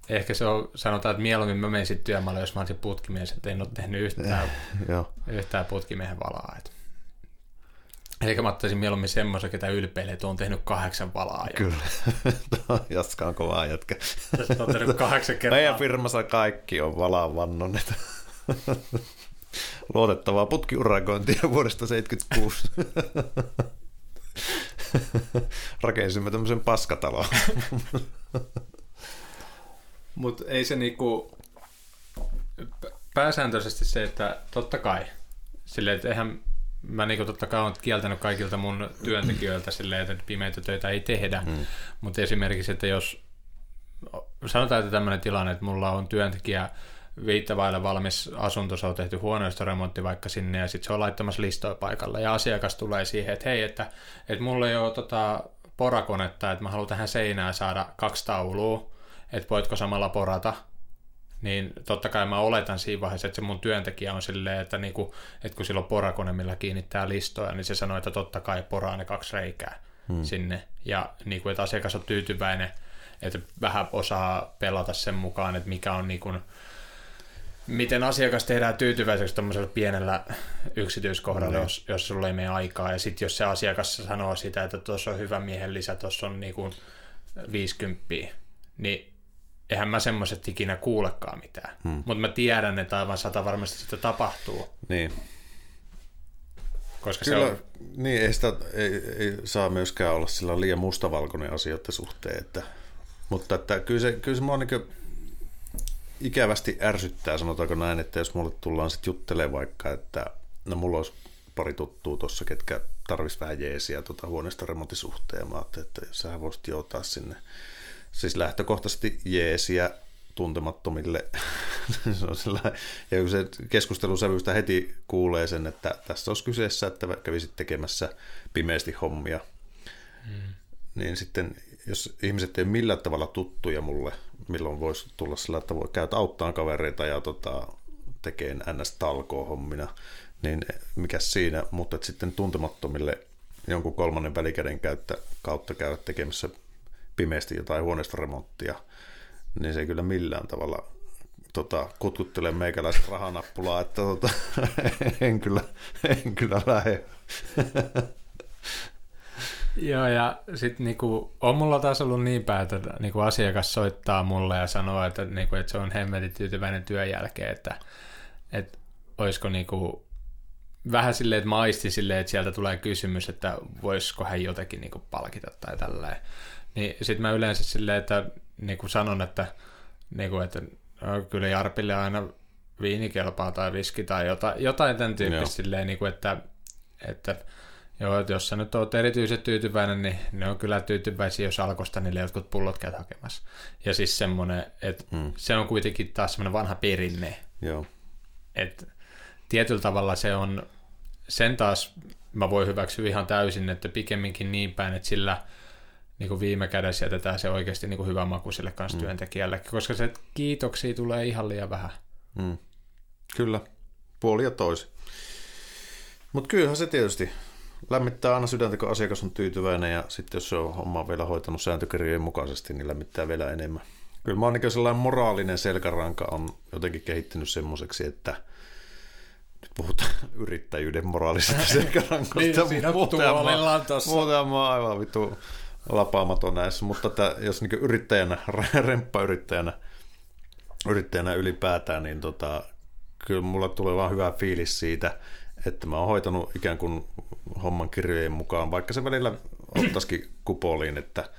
ehkä se on, sanotaan, että mieluummin mä menisin työmaalle, jos mä olisin putkimies, että en ole tehnyt yhtään, (laughs) yhtään putkimiehen valaa. Et. Eli mä ottaisin mieluummin semmoisen, ketä ylpeilee, että on tehnyt kahdeksan valaa. Kyllä. (laughs) Jaska on kovaa jätkä. Tästä on tehnyt kahdeksan kertaa. Meidän firmassa kaikki on valaan vannoneet. Luotettavaa putkiurakointia vuodesta 76. Rakensimme tämmöisen paskatalon. Mutta ei se niinku, pääsääntöisesti se, että totta kai, silleen, että eihän mä niinku totta kai olen kieltänyt kaikilta mun työntekijöiltä silleen, että pimeitä töitä ei tehdä, mm. mutta esimerkiksi, että jos sanotaan, että tämmöinen tilanne, että mulla on työntekijä viittavaille valmis asunto, se on tehty huoneistoremontti vaikka sinne ja sitten se on laittamassa listoja paikalle ja asiakas tulee siihen, että hei, että, että mulla ei ole tota porakonetta, että mä haluan tähän seinään saada kaksi taulua, että voitko samalla porata, niin totta kai mä oletan siinä vaiheessa, että se mun työntekijä on silleen, että, niinku, että kun sillä on porakone, millä kiinnittää listoja, niin se sanoo, että totta kai poraa ne kaksi reikää hmm. sinne. Ja niinku, että asiakas on tyytyväinen, että vähän osaa pelata sen mukaan, että mikä on niinku, miten asiakas tehdään tyytyväiseksi tämmöisellä pienellä yksityiskohdalla, No. jos, jos sulla ei mene aikaa. Ja sitten jos se asiakas sanoo sitä, että tuossa on hyvä miehen lisä, tuossa on niinku 50, niin eihän mä semmoiset ikinä kuulekaan mitään. Hmm. Mutta mä tiedän, että aivan sata varmasti sitä tapahtuu, niin. koska Kyllä, se on... niin ei, sitä, ei, ei saa myöskään olla sillä liian mustavalkoinen asioiden suhteen. Että, mutta että kyllä se, kyllä se mua niin ikävästi ärsyttää, sanotaanko näin, että jos mulle tullaan sitten juttelemaan vaikka, että no mulla olisi pari tuttua tuossa, ketkä tarvitsisi vähän jeesiä tuota huoneesta remontisuhteen. Mä ajattelin, että sähän voisit joutaa sinne. Siis lähtökohtaisesti jeesiä tuntemattomille. (laughs) se on ja kun se keskustelusävystä heti kuulee sen, että tässä olisi kyseessä, että kävisit tekemässä pimeästi hommia, Mm. niin sitten jos ihmiset ei ole millään tavalla tuttuja mulle, milloin voisi tulla sillä, että voi käyt auttaa kavereita ja tota, tekee NS-talkoa hommina, niin mikä siinä, mutta sitten tuntemattomille jonkun kolmannen välikäden käyttä, kautta käydä tekemässä pimeästi jotain huoneistoremonttia, niin se ei kyllä millään tavalla tota, kutkuttele meikäläisen rahanappulaa, että tota, (laughs) en, kyllä, en kyllä lähde. (laughs) Joo, ja sitten niinku, on mulla taas ollut niin päin, että niinku asiakas soittaa mulle ja sanoo, että, niinku, että se on hemmetin tyytyväinen työn jälkeen, että, että olisiko niinku, vähän silleen, että maisti silleen, että sieltä tulee kysymys, että voisiko hän jotenkin niinku palkita tai tälleen. Niin sitten mä yleensä silleen, että niinku sanon, että, niinku, että no, kyllä Jarpille aina viini kelpaa tai viski tai jotain, jotain tämän Joo. tyyppistä silleen, niinku, että, että Joo, että jos sä nyt oot erityisen tyytyväinen, niin ne on kyllä tyytyväisiä, jos alkosta niille jotkut pullot käyt hakemassa. Ja siis semmoinen, että Mm. se on kuitenkin taas semmoinen vanha perinne, Joo, että tietyllä tavalla se on, sen taas mä voin hyväksyä ihan täysin, että pikemminkin niin päin, että sillä niin kuin viime kädessä jätetään se oikeasti niin kuin hyvä maku sille kanssa mm. työntekijälle, koska se kiitoksia tulee ihan liian vähän. Mm. Kyllä, puoli ja toisi. Mutta kyllähän se tietysti lämmittää aina sydäntä, kun asiakas on tyytyväinen ja sitten jos se on homma vielä hoitanut sääntökirjojen mukaisesti, niin lämmittää vielä enemmän. Kyllä mä oon niin sellainen moraalinen selkäranka on jotenkin kehittynyt semmoiseksi, että nyt puhutaan (laughs) yrittäjyyden moraalisesta (laughs) selkärankosta. Niin, siinä. Muuten mä aivan vitu lapaamaton näissä, mutta että jos niin yrittäjänä, (laughs) remppayrittäjänä, yrittäjänä ylipäätään, niin tota, kyllä mulla tulee vaan hyvä fiilis siitä, että mä oon hoitanut ikään kuin homman kirjojen mukaan, vaikka se välillä ottaisikin kupoliin, että,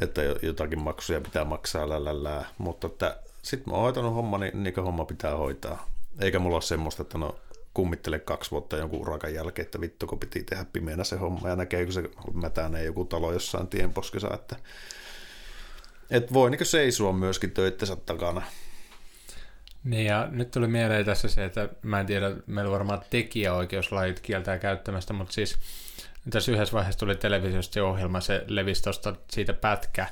että jotakin maksuja pitää maksaa, lällällää. mutta että sitten mä oon hoitanut homma, niin, niin homma pitää hoitaa. Eikä mulla ole semmoista, että no kummittele kaksi vuotta jonkun urakan jälkeen, että vittu kun piti tehdä pimeänä se homma ja näkee, kun se mätänee joku talo jossain tienposkessa, että et voi niin seisoa myöskin töittensä takana. Niin ja nyt tuli mieleen tässä se, että mä en tiedä, meillä varmaan tekijäoikeuslait kieltää käyttämästä, mutta siis tässä yhdessä vaiheessa tuli televisiosta se ohjelma, se levisi tosta siitä pätkä,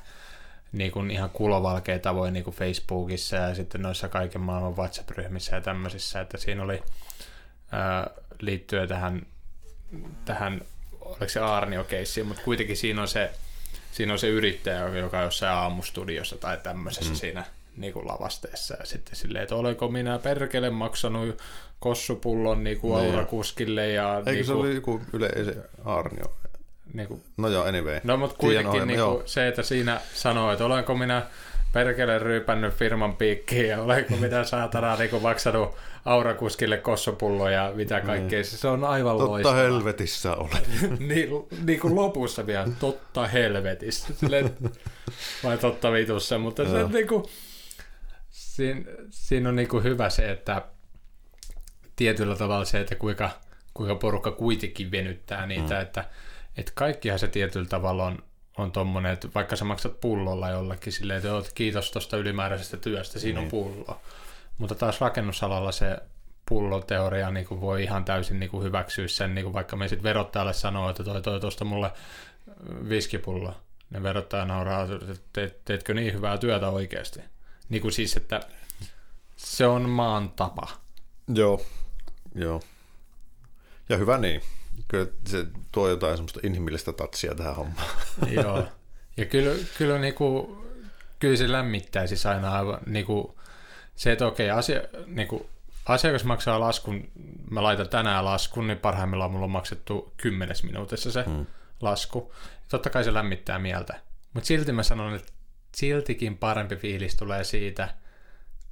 niin kuin ihan kulovalkea tavoin niin kuin Facebookissa ja sitten noissa kaiken maailman WhatsApp-ryhmissä ja tämmöisissä, että siinä oli ää, liittyen tähän, tähän oliko se aarnio mutta kuitenkin siinä on se, siinä on se yrittäjä, joka on jossain aamustudiossa tai tämmöisessä mm. siinä niin kuin lavasteessa ja sitten silleen, että olenko minä perkele maksanut kossupullon niin kuin niin. aurakuskille. Ja, Eikö niin se kuin, oli joku yleisen aarnio? Niin kuin, no joo, anyway. No mutta kuitenkin niin kuin, se, että siinä sanoo, että olenko minä perkele ryypännyt firman piikkiin ja olenko mitä saatana niin kuin maksanut aurakuskille kossopullo ja mitä niin. kaikkea. Niin. Se on aivan totta loistavaa. Totta helvetissä olet. (laughs) niin, niin kuin lopussa vielä, totta helvetissä. Silleen, vai totta vitussa, mutta se on niin kuin, siinä, siinä on niin kuin hyvä se, että tietyllä tavalla se, että kuinka, kuinka porukka kuitenkin venyttää niitä, mm. että, että kaikkihan se tietyllä tavalla on, on tommonen, että vaikka sä maksat pullolla jollekin silleen, että oot, kiitos tuosta ylimääräisestä työstä, siinä niin. on pullo. Mutta taas rakennusalalla se pulloteoria niin kuin voi ihan täysin niin kuin hyväksyä sen, niin kuin vaikka me sitten verottajalle sanoo, että toi toi tuosta mulle viskipullo. Ne verottaja nauraa, että teet, teetkö niin hyvää työtä oikeasti. Niin kuin siis, että se on maan tapa. Joo, joo. Ja hyvä niin. Kyllä se tuo jotain semmoista inhimillistä tatsia tähän hommaan. (laughs) joo. Ja kyllä, kyllä, niin kuin, kyllä se lämmittää siis aina aivan niin kuin, se, että okei, asia, niin kuin, asiakas maksaa laskun, mä laitan tänään laskun, niin parhaimmillaan mulla on maksettu kymmenes minuutissa se hmm. lasku. Totta kai se lämmittää mieltä. Mutta silti mä sanon, että siltikin parempi fiilis tulee siitä,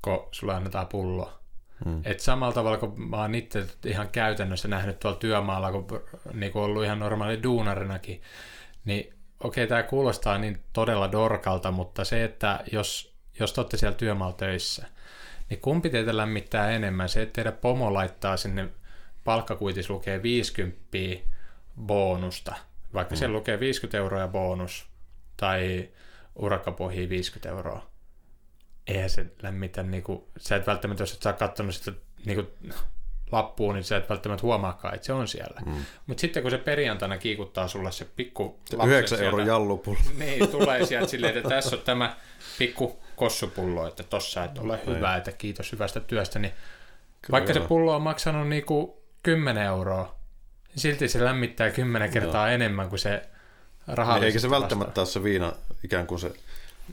kun sulle annetaan pullo. Hmm. Et samalla tavalla, kun mä oon itse ihan käytännössä nähnyt tuolla työmaalla, kun niin kun ollut ihan normaali duunarinakin, niin okei, tämä kuulostaa niin todella dorkalta, mutta se, että jos, jos te olette siellä työmaalla töissä, niin kumpi teitä lämmittää enemmän? Se, että teidän pomo laittaa sinne palkkakuitis lukee 50 bonusta, vaikka hmm. siellä lukee 50 euroa bonus, tai urakkapohjia 50 euroa. Eihän se lämmitä, niin kuin, sä et välttämättä, jos et sä katsonut sitä niin kuin, lappuun, niin sä et välttämättä huomaakaan, että se on siellä. Mm. Mutta sitten kun se perjantaina kiikuttaa sulle se pikku... 9 euro jallupullo. Niin, tulee sieltä silleen, että tässä on tämä pikku kossupullo, että tossa et ole no, hyvä, että kiitos hyvästä työstä, niin Kyllä vaikka se pullo on maksanut niinku 10 euroa, niin silti se lämmittää 10 kertaa Joo. enemmän kuin se rahallisesti Eikä se välttämättä ole se viina ikään kuin se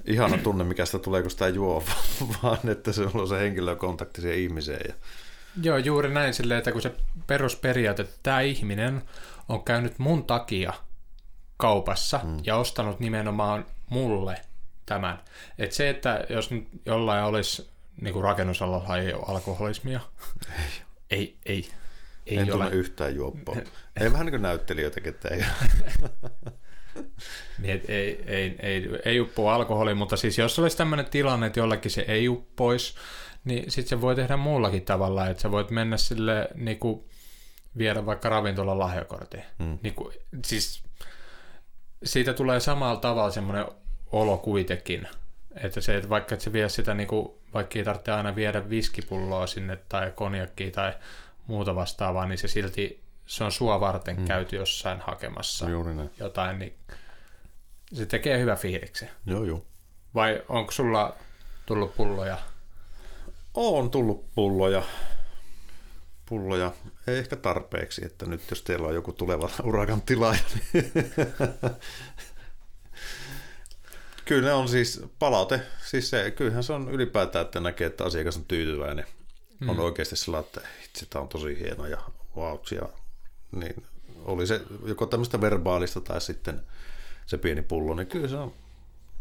ihana tunne, mikä sitä tulee, kun sitä juo, (laughs) vaan että se on se henkilökontakti siihen ihmiseen. Ja... Joo, juuri näin silleen, että kun se perusperiaate, että tämä ihminen on käynyt mun takia kaupassa mm. ja ostanut nimenomaan mulle tämän. Että se, että jos nyt jollain olisi niin kuin rakennusalalla ei ole alkoholismia, ei, (laughs) ei, ei, ei en ole. yhtään juoppoa. (laughs) ei vähän niin kuin näyttelijöitä, että ei. Niin, et ei, ei, ei, ei uppoa alkoholi, mutta siis jos olisi tämmöinen tilanne, että jollekin se ei uppoisi, niin sitten se voi tehdä muullakin tavalla, että sä voit mennä sille niin kuin, viedä vaikka ravintolan lahjakortin. Hmm. Niin kuin, siis siitä tulee samalla tavalla semmoinen olo kuitenkin, että se, että vaikka et se vie sitä, niin kuin, vaikka ei tarvitse aina viedä viskipulloa sinne tai konjakkia tai muuta vastaavaa, niin se silti se on sua varten mm. käyty jossain hakemassa no juuri näin. jotain, niin se tekee hyvä fiiliksi. Joo, joo. Vai onko sulla tullut pulloja? On tullut pulloja. Pulloja. Ei ehkä tarpeeksi, että nyt jos teillä on joku tuleva (laughs) urakan tilaaja, niin Kyllä ne on siis palaute, siis se, kyllähän se on ylipäätään, että näkee, että asiakas on tyytyväinen. Mm. On oikeasti sillä, että itse tämä on tosi hieno ja vautsia niin oli se joko tämmöistä verbaalista tai sitten se pieni pullo, niin kyllä se on,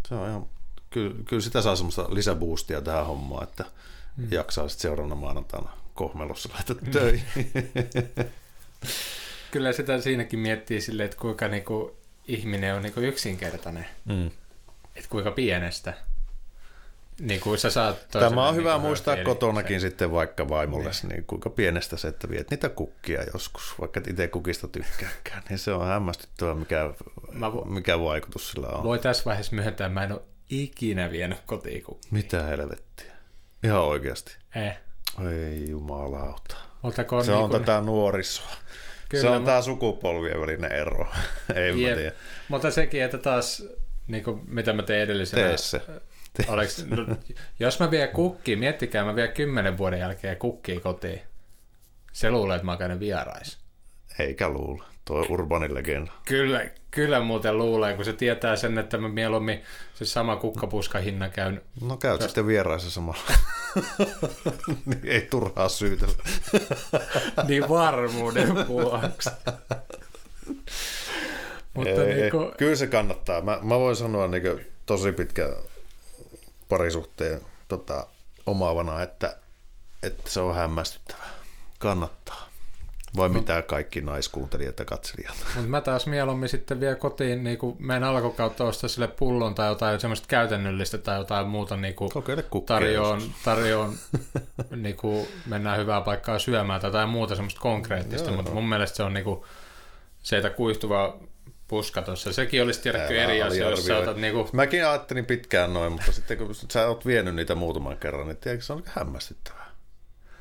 se on ihan, kyllä, kyllä sitä saa semmoista lisäboostia tähän hommaan, että mm. jaksaa sitten seuraavana maanantaina kohmelossa laittaa mm. töihin. (laughs) kyllä sitä siinäkin miettii silleen, että kuinka niinku ihminen on niinku yksinkertainen. Mm. Että kuinka pienestä niin kuin sä saat Tämä on niin hyvä muistaa kotonakin se. sitten vaikka vaimolle, niin. niin kuinka pienestä se, että viet niitä kukkia joskus, vaikka et itse kukista tykkääkään, niin se on hämmästyttävä, mikä, vo- mikä vaikutus sillä on. Voi tässä vaiheessa myöntää, mä en ole ikinä vienyt kotiin kukkia. Mitä helvettiä? Ihan oikeasti. Ei. Ei jumalauta. Kun Se on niinku- tätä nuorisoa. Kyllä, se on mu- tämä sukupolvien välinen ero. (laughs) Ei mä tiedä. Mutta sekin, että taas, niin kuin, mitä mä tein edellisenä. Tee se. Oleks, no, jos mä vien kukki, miettikää, mä vien kymmenen vuoden jälkeen kukkii kotiin. Se luulee, että mä oon käynyt vierais. Eikä luule. Tuo urbanin legenda. Kyllä, kyllä muuten luulee, kun se tietää sen, että mä mieluummin se sama kukkapuska hinna käyn. No käyt sitten vieraissa samalla. (laughs) niin ei turhaa syytellä. (laughs) Niin varmuuden vuoksi. (laughs) Mutta ei, niin ei. kuin, Kyllä se kannattaa. Mä, mä voin sanoa niin tosi pitkä parisuhteen tota, omaavana, että, että se on hämmästyttävää. Kannattaa. Vai mitä kaikki naiskuuntelijat ja katselijat? Mutta mä taas mieluummin sitten vielä kotiin niin kuin meidän alkukautta ostaa sille pullon tai jotain semmoista käytännöllistä tai jotain muuta niin kuin tarjoon, tarjoon (laughs) niin kuin mennään hyvää paikkaa syömään tai jotain muuta semmoista konkreettista, Joo, mutta joo. mun mielestä se on niin kuin se, että kuihtuva puska tuossa. Sekin olisi tiedätkö eri asia, jos otat niinku, Mäkin ajattelin pitkään noin, mutta sitten kun sä oot vienyt niitä muutaman kerran, niin tiedätkö, se on aika hämmästyttävää.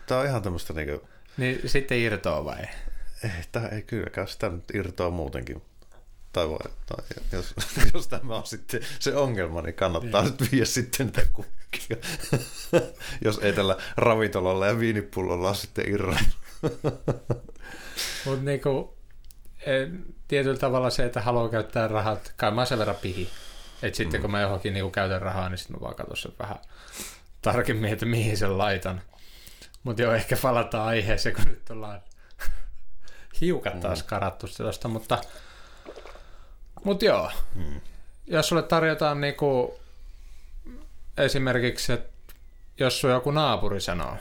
Tää on ihan tämmöistä niinku, niin sitten irtoa vai? ei, tää ei kylläkään sitä nyt irtoa muutenkin. Tai, voi, tai jos, (laughs) jos tämä on sitten se ongelma, niin kannattaa nyt viedä sitten niitä kukkia. (laughs) jos ei tällä ravintolalla ja viinipullolla sitten irronnut. (laughs) Mutta niinku, tietyllä tavalla se, että haluaa käyttää rahat, kai mä sen verran pihi. Että sitten mm. kun mä johonkin niinku käytän rahaa, niin sitten mä vaan katson sen vähän tarkemmin, että mihin sen laitan. Mutta joo, ehkä palataan aiheeseen, kun nyt ollaan (laughs) hiukan taas karattu sellaista, mutta, mutta joo. Mm. Jos sulle tarjotaan niinku esimerkiksi, että jos sun joku naapuri sanoo,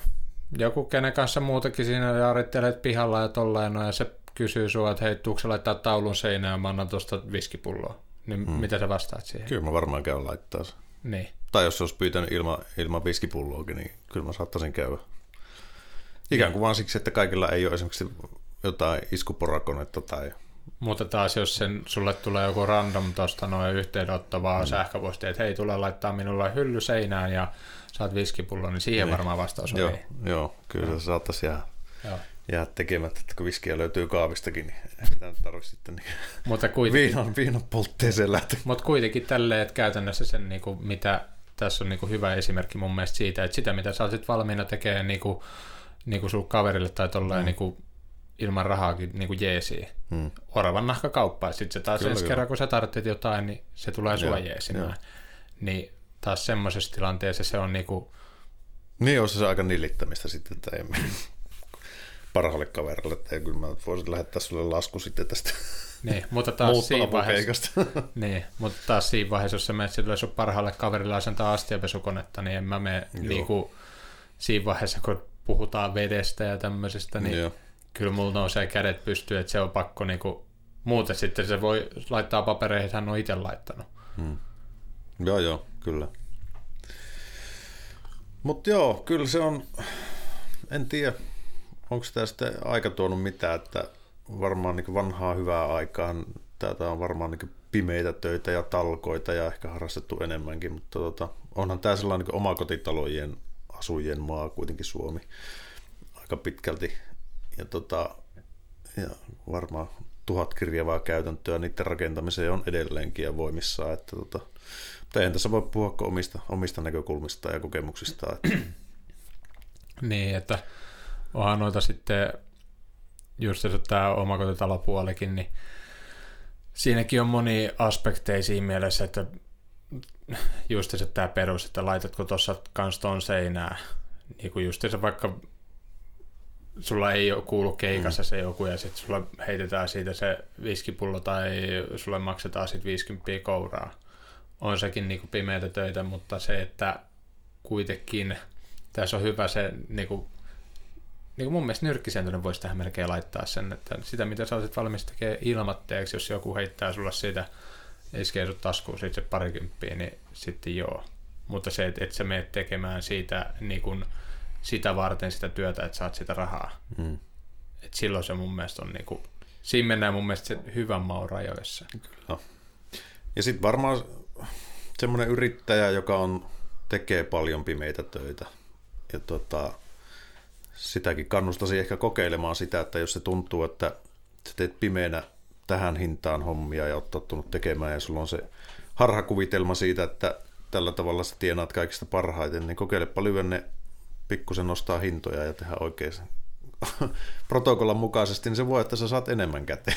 joku kenen kanssa muutakin siinä jaarittelet pihalla ja tolleen, no, ja se kysyy sua, että hei, tuukse laittaa taulun seinään, mä annan tuosta viskipulloa. Niin mm. mitä sä vastaat siihen? Kyllä mä varmaan käyn laittaa sen. Niin. Tai jos se olisi pyytänyt ilman, ilman viskipulloakin, niin kyllä mä saattaisin käydä. Ikään kuin vaan siksi, että kaikilla ei ole esimerkiksi jotain iskuporakonetta tai... Mutta taas jos sen, sulle tulee joku random tuosta noin yhteydenotto vaan mm. sähköposti, että hei, tule laittaa minulle hylly seinään ja saat viskipullo, niin siihen Niin. varmaan vastaus on Joo, ei. joo, kyllä se saattaisi jäädä, Joo. Jäädä tekemättä, että kun viskiä löytyy kaavistakin, niin ei sitä nyt tarvitse sitten niin Mutta kuitenkin, viinan, viinan poltteeseen lähteä. Mut kuitenkin tälleen, että käytännössä sen, niinku, mitä tässä on niinku hyvä esimerkki mun mielestä siitä, että sitä mitä sä olisit valmiina tekemään niinku, niinku sun kaverille tai tolleen mm. niinku, ilman rahaakin niinku jeesiin. Hmm. Oravan nahkakauppa, ja sitten se taas Kyllä, ensi kerran, kun sä tarvitset jotain, niin se tulee sua jeesimään. joo. Niin taas semmoisessa tilanteessa se on niinku, Niin on se aika nillittämistä sitten, että ei parhaalle kaverille, että kyllä mä voisin lähettää sulle lasku sitten tästä (laughs) niin, mutta taas siinä vaiheessa, (laughs) niin, mutta taas siinä vaiheessa, jos sä menet sille sun parhaalle kaverille asentaa astiapesukonetta, niin en mä mene niinku, siinä vaiheessa, kun puhutaan vedestä ja tämmöisestä, niin Joo. kyllä mulla nousee kädet pystyyn, että se on pakko niinku, muuten sitten se voi laittaa papereihin, että hän on itse laittanut. Mm. Joo, joo, kyllä. Mutta joo, kyllä se on, en tiedä, onko sitten aika tuonut mitään, että varmaan niin vanhaa hyvää aikaan, tätä on varmaan niin pimeitä töitä ja talkoita ja ehkä harrastettu enemmänkin, mutta tota, onhan tämä sellainen niin omakotitalojen asujien maa kuitenkin Suomi aika pitkälti. Ja, tota, ja varmaan tuhat kirjavaa käytäntöä niiden rakentamiseen on edelleenkin ja voimissaan, että tota, mutta eihän tässä voi puhua omista, omista näkökulmista ja kokemuksista. Että, Niin, että onhan noita sitten, just se tämä omakotitalopuolikin, niin siinäkin on moni aspekteja siinä mielessä, että just se tämä perus, että laitatko tuossa kans ton seinää, niin kuin just se vaikka sulla ei ole kuulu keikassa mm. se joku ja sitten sulla heitetään siitä se viskipullo tai sulle maksetaan sitten 50 kouraa. On sekin niinku pimeitä töitä, mutta se, että kuitenkin tässä on hyvä se niinku mun mielestä nyrkkisentoinen voisi tähän melkein laittaa sen, että sitä mitä sä olisit valmis tekemään ilmatteeksi, jos joku heittää sulla siitä, iskee sut taskuun siitä se parikymppiä, niin sitten joo. Mutta se, että et sä meet tekemään siitä niinku, sitä varten sitä työtä, että saat sitä rahaa. mm. Et silloin se mun mielestä on niinku, siinä mennään mun mielestä se hyvän maun rajoissa. Ja sitten varmaan semmoinen yrittäjä, joka on, tekee paljon pimeitä töitä, ja tota, sitäkin kannustaisin ehkä kokeilemaan sitä, että jos se tuntuu, että sä teet pimeänä tähän hintaan hommia ja oot tottunut tekemään ja sulla on se harhakuvitelma siitä, että tällä tavalla sä tienaat kaikista parhaiten, niin kokeilepa lyvenne pikkusen nostaa hintoja ja tehdä oikein (laughs) protokollan mukaisesti, niin se voi, että sä saat enemmän käteen.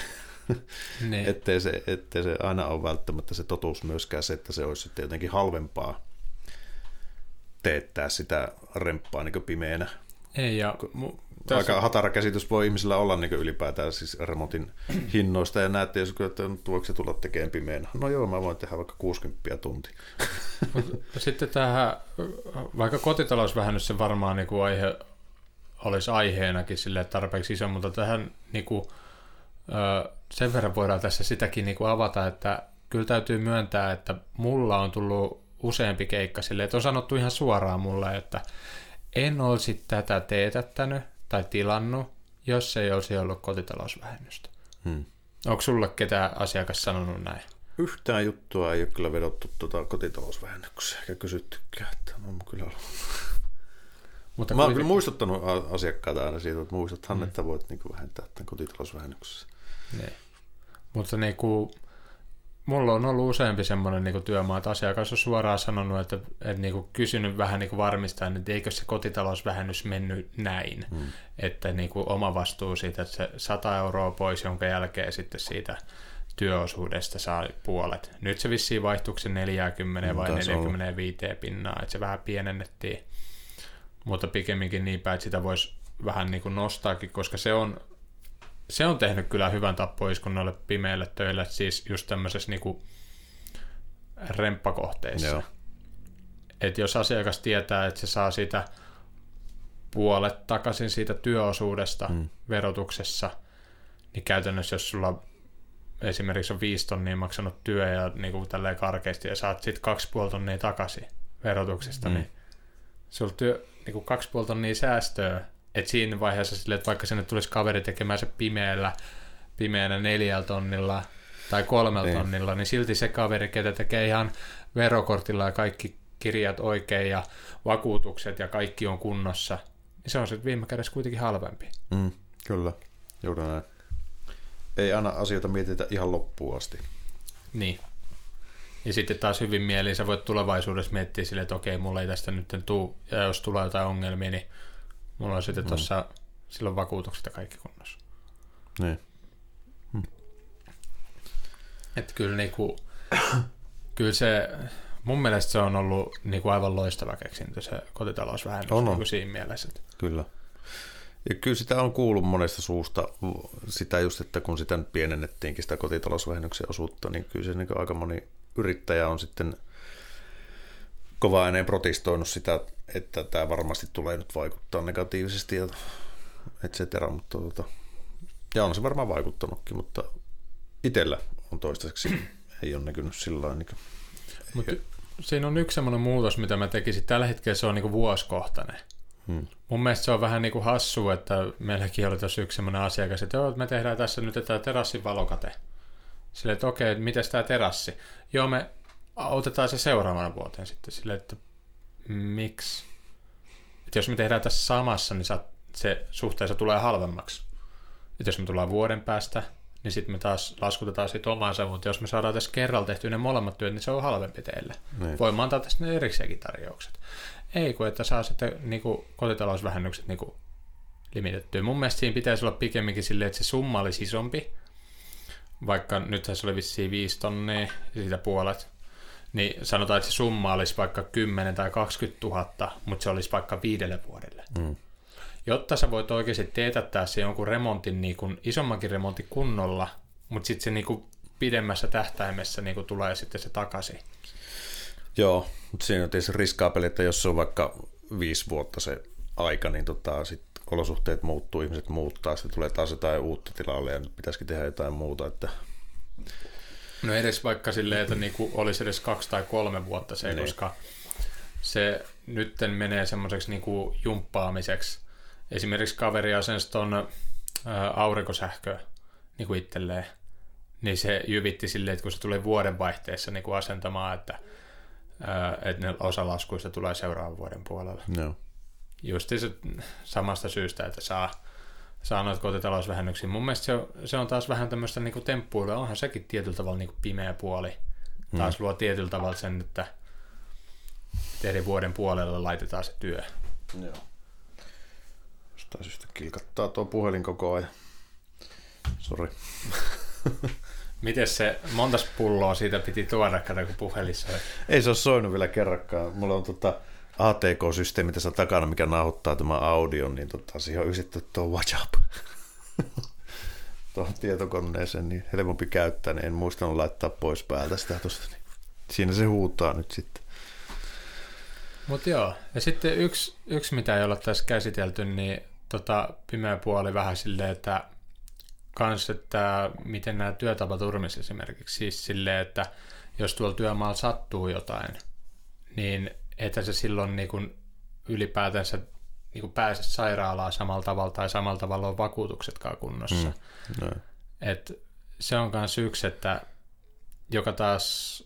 Niin. (laughs) ettei, se, ettei se aina ole välttämättä se totuus myöskään se, että se olisi sitten jotenkin halvempaa teettää sitä remppaa niin pimeänä. Ei, ja mu- tässä... Aika hatara käsitys voi ihmisillä olla niin ylipäätään siis remontin hinnoista, ja näette, jos että tuoksi se tulla tekemään pimeänä. No joo, mä voin tehdä vaikka 60 tunti. (laughs) Sitten tähän, vaikka kotitalousvähennys se varmaan niin kuin aihe, olisi aiheenakin sille tarpeeksi iso, mutta tähän niin kuin, sen verran voidaan tässä sitäkin niin kuin avata, että kyllä täytyy myöntää, että mulla on tullut useampi keikka sille, että on sanottu ihan suoraan mulle, että en olisi tätä teetättänyt tai tilannut, jos ei olisi ollut kotitalousvähennystä. Hmm. Onko sulle ketään asiakas sanonut näin? Yhtään juttua ei ole kyllä vedottu tuota kotitalousvähennykseen eikä kysyttykään, että on kyllä ollut. Mutta Mä olen muistuttanut asiakkaita aina siitä, että muistuthan, hmm. että voit niin vähentää tämän kotitalousvähennyksessä. Ne. Mutta niin kuin, mulla on ollut useampi semmoinen niin työmaa, että asiakas on suoraan sanonut, että, että niin kuin kysynyt vähän niin varmistaen, että eikö se kotitalousvähennys mennyt näin, hmm. että niin kuin oma vastuu siitä, että se 100 euroa pois, jonka jälkeen sitten siitä työosuudesta saa puolet. Nyt se vissiin vaihtuuko se 40 vai 45 pinnaa, että se vähän pienennettiin, mutta pikemminkin niin päin, että sitä voisi vähän niin kuin nostaakin, koska se on se on tehnyt kyllä hyvän tappoiskun noille pimeille töille, siis just tämmöisessä niinku remppakohteissa. Joo. Et jos asiakas tietää, että se saa siitä puolet takaisin siitä työosuudesta mm. verotuksessa, niin käytännössä jos sulla esimerkiksi on viisi tonnia maksanut työ ja niin kuin tälleen karkeasti ja saat sitten kaksi puoli tonnia takaisin verotuksesta, mm. niin sulla työ, niin kuin kaksi puoli tonnia säästöä että siinä vaiheessa sille, että vaikka sinne tulisi kaveri tekemään se pimeällä, pimeänä neljällä tonnilla tai kolmella niin. tonnilla, niin silti se kaveri, ketä tekee ihan verokortilla ja kaikki kirjat oikein ja vakuutukset ja kaikki on kunnossa, niin se on sitten viime kädessä kuitenkin halvempi. Mm, kyllä, juuri näin. Ei aina asioita mietitä ihan loppuun asti. Niin. Ja sitten taas hyvin mieliin sä voit tulevaisuudessa miettiä silleen, että okei, mulla ei tästä nyt tuu, ja jos tulee jotain ongelmia, niin Mulla on sitten mm. tuossa silloin vakuutukset ja kaikki kunnossa. Niin. Hmm. Että kyllä, niinku, kyllä se, mun mielestä se on ollut niinku aivan loistava keksintö se kotitalousvähennys on, on. Niinku siinä mielessä. Että... Kyllä. Ja kyllä sitä on kuullut monesta suusta, sitä just, että kun sitä pienennettiinkin sitä kotitalousvähennyksen osuutta, niin kyllä se niin aika moni yrittäjä on sitten kova ääneen protestoinut sitä, että tämä varmasti tulee nyt vaikuttaa negatiivisesti ja et cetera, mutta tota, ja on se varmaan vaikuttanutkin, mutta itsellä on toistaiseksi (clears throat) ei ole näkynyt sillä tavalla. Niin mutta siinä on yksi semmoinen muutos, mitä mä tekisin. Tällä hetkellä se on niin vuosikohtainen. Hmm. Mun mielestä se on vähän niin kuin hassu, että meilläkin oli tuossa yksi semmoinen asiakas, että joo, me tehdään tässä nyt tämä terassin valokate. Silleen, että okei, miten tämä terassi? Joo, me otetaan se seuraavana vuoteen sitten sille, että miksi? Että jos me tehdään tässä samassa, niin se suhteessa tulee halvemmaksi. Että jos me tullaan vuoden päästä, niin sitten me taas laskutetaan siitä omansa, mutta jos me saadaan tässä kerralla tehty ne molemmat työt, niin se on halvempi teille. Niin. Voimme antaa tästä ne erikseenkin tarjoukset. Ei, kun että saa sitten niin kuin, kotitalousvähennykset niin kuin, limitettyä. Mun mielestä siinä pitäisi olla pikemminkin silleen, että se summa olisi isompi, vaikka nyt se oli vissiin 5 tonnia ja siitä puolet, niin sanotaan, että se summa olisi vaikka 10 tai 20 000, mutta se olisi vaikka viidelle vuodelle. Mm. Jotta sä voit oikeasti teetättää se jonkun remontin, niin kuin isommankin remontin kunnolla, mutta sitten se niin kuin pidemmässä tähtäimessä niin kuin tulee sitten se takaisin. Joo, mutta siinä on tietysti riskaapeli, että jos se on vaikka viisi vuotta se aika, niin tota, sit olosuhteet muuttuu, ihmiset muuttaa, sitten tulee taas jotain uutta tilalle ja nyt pitäisikin tehdä jotain muuta, että No edes vaikka silleen, että niinku olisi edes kaksi tai kolme vuotta se, niin. koska se nytten menee semmoiseksi niinku jumppaamiseksi. Esimerkiksi kaveri asensi ton aurinkosähköä niinku itselleen, niin se jyvitti silleen, että kun se tulee vuodenvaihteessa niinku asentamaan, että, että ne osa laskuista tulee seuraavan vuoden puolella. No. just se samasta syystä, että saa, saa noita kotitalousvähennyksiä. Mun mielestä se on, se on taas vähän tämmöistä niin temppuilua, onhan sekin tietyllä tavalla niin pimeä puoli. Taas mm. luo tietyllä tavalla sen, että eri vuoden puolella laitetaan se työ. Joo. Jostain syystä kilkattaa tuo puhelin koko ajan. Sori. (laughs) Miten se, montas pulloa siitä piti tuoda, kato kun puhelissa Ei se ole soinut vielä kerrankaan. Mulla on tota ATK-systeemi tässä takana, mikä nauhoittaa tämän audion, niin tota, siihen on ysitetty tuo WhatsApp. (laughs) tuohon tietokoneeseen, niin helpompi käyttää, niin en muistanut laittaa pois päältä sitä tuosta. Niin siinä se huutaa nyt sitten. Mutta joo, ja sitten yksi, yksi, mitä ei olla tässä käsitelty, niin tota, pimeä puoli vähän silleen, että kans, että miten nämä työtapaturmis esimerkiksi, siis silleen, että jos tuolla työmaalla sattuu jotain, niin että se silloin niin kuin ylipäätänsä niin kuin pääse sairaalaan samalla tavalla tai samalla tavalla on vakuutuksetkaan kunnossa. Mm, no. Et se on myös yksi, että joka taas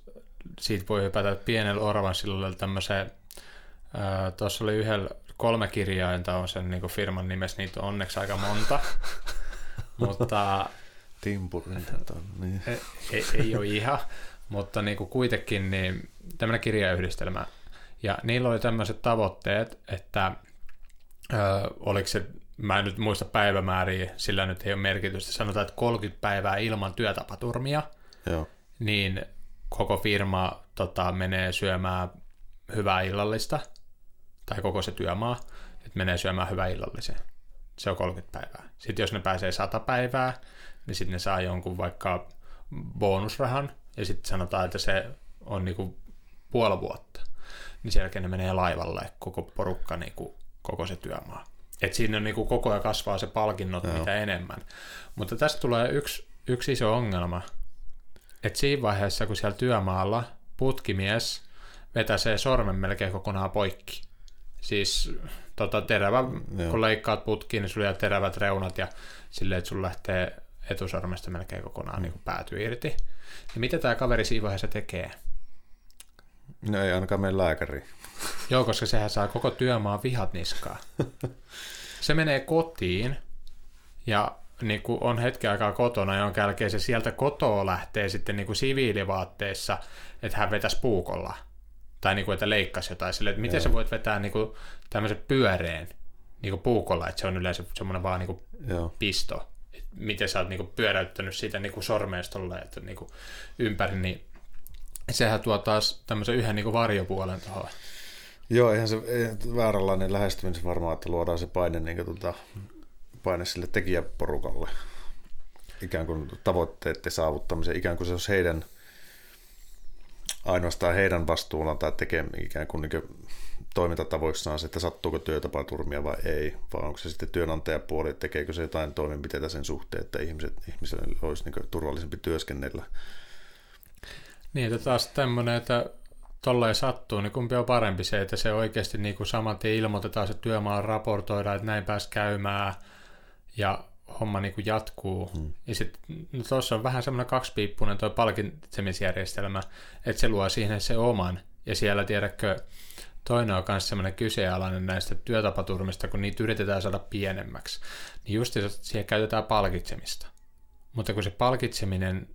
siitä voi hypätä pienellä Orvansillalle tämmöiseen, tuossa oli yhdellä kolme kirjainta on sen niin firman nimessä, niitä on onneksi aika monta, (laughs) mutta Timpurin, niin. ei, ei, ei ole ihan, mutta niin kuin kuitenkin niin tämmöinen kirjayhdistelmä. Ja niillä oli tämmöiset tavoitteet, että ö, oliko se, mä en nyt muista päivämääriä, sillä nyt ei ole merkitystä, sanotaan, että 30 päivää ilman työtapaturmia, Joo. niin koko firma tota, menee syömään hyvää illallista, tai koko se työmaa, että menee syömään hyvää illallisen. Se on 30 päivää. Sitten jos ne pääsee 100 päivää, niin sitten ne saa jonkun vaikka bonusrahan, ja sitten sanotaan, että se on niinku puoli vuotta. Niin sen jälkeen ne menee laivalle koko porukka, niinku, koko se työmaa. Et siinä on niinku koko ajan kasvaa se palkinnot Joo. mitä enemmän. Mutta tästä tulee yksi, yksi iso ongelma, että siinä vaiheessa, kun siellä työmaalla putkimies vetäsee sormen melkein kokonaan poikki. Siis tota, terävä, Joo. kun leikkaat putkiin, niin sulla jää terävät reunat ja silleen, että sulla lähtee etusormesta melkein kokonaan niin pääty irti. Ja mitä tämä kaveri siinä vaiheessa tekee? No ei ainakaan meidän lääkäri. Joo, koska sehän saa koko työmaan vihat niskaa. Se menee kotiin ja niin kuin on hetken aikaa kotona, jonka jälkeen se sieltä kotoa lähtee sitten niin kuin siviilivaatteessa, että hän vetäisi puukolla. Tai niin kuin, että leikkasi jotain sille, että miten Joo. sä voit vetää niin kuin tämmöisen pyöreen niin kuin puukolla, että se on yleensä semmoinen vaan niin kuin pisto. Et miten sä oot niin kuin pyöräyttänyt siitä niin kuin sormeistolle että niin kuin ympäri, niin sehän tuo taas tämmöisen yhden niin varjopuolen tuohon. Joo, eihän se ei, vääränlainen lähestyminen varmaan, että luodaan se paine niin kuin, tuota, paine sille tekijäporukalle ikään kuin tavoitteiden saavuttamisen, ikään kuin se olisi heidän ainoastaan heidän vastuullaan tai tekee ikään kuin, niin kuin toimintatavoissaan se, että sattuuko työtapaturmia vai ei, vai onko se sitten työnantajapuoli, tekeekö se jotain toimenpiteitä sen suhteen, että ihmiset, ihmisille olisi niin turvallisempi työskennellä. Niin, että taas tämmöinen, että tolleen sattuu, niin kumpi on parempi se, että se oikeasti niin kuin saman tien ilmoitetaan se työmaa raportoidaan, että näin pääs käymään, ja homma niin kuin jatkuu. Hmm. Ja sitten no tuossa on vähän semmoinen kaksipiippunen tuo palkitsemisjärjestelmä, että se luo siihen se oman. Ja siellä tiedätkö, toinen on myös semmoinen kyseenalainen näistä työtapaturmista, kun niitä yritetään saada pienemmäksi. Niin just siihen käytetään palkitsemista. Mutta kun se palkitseminen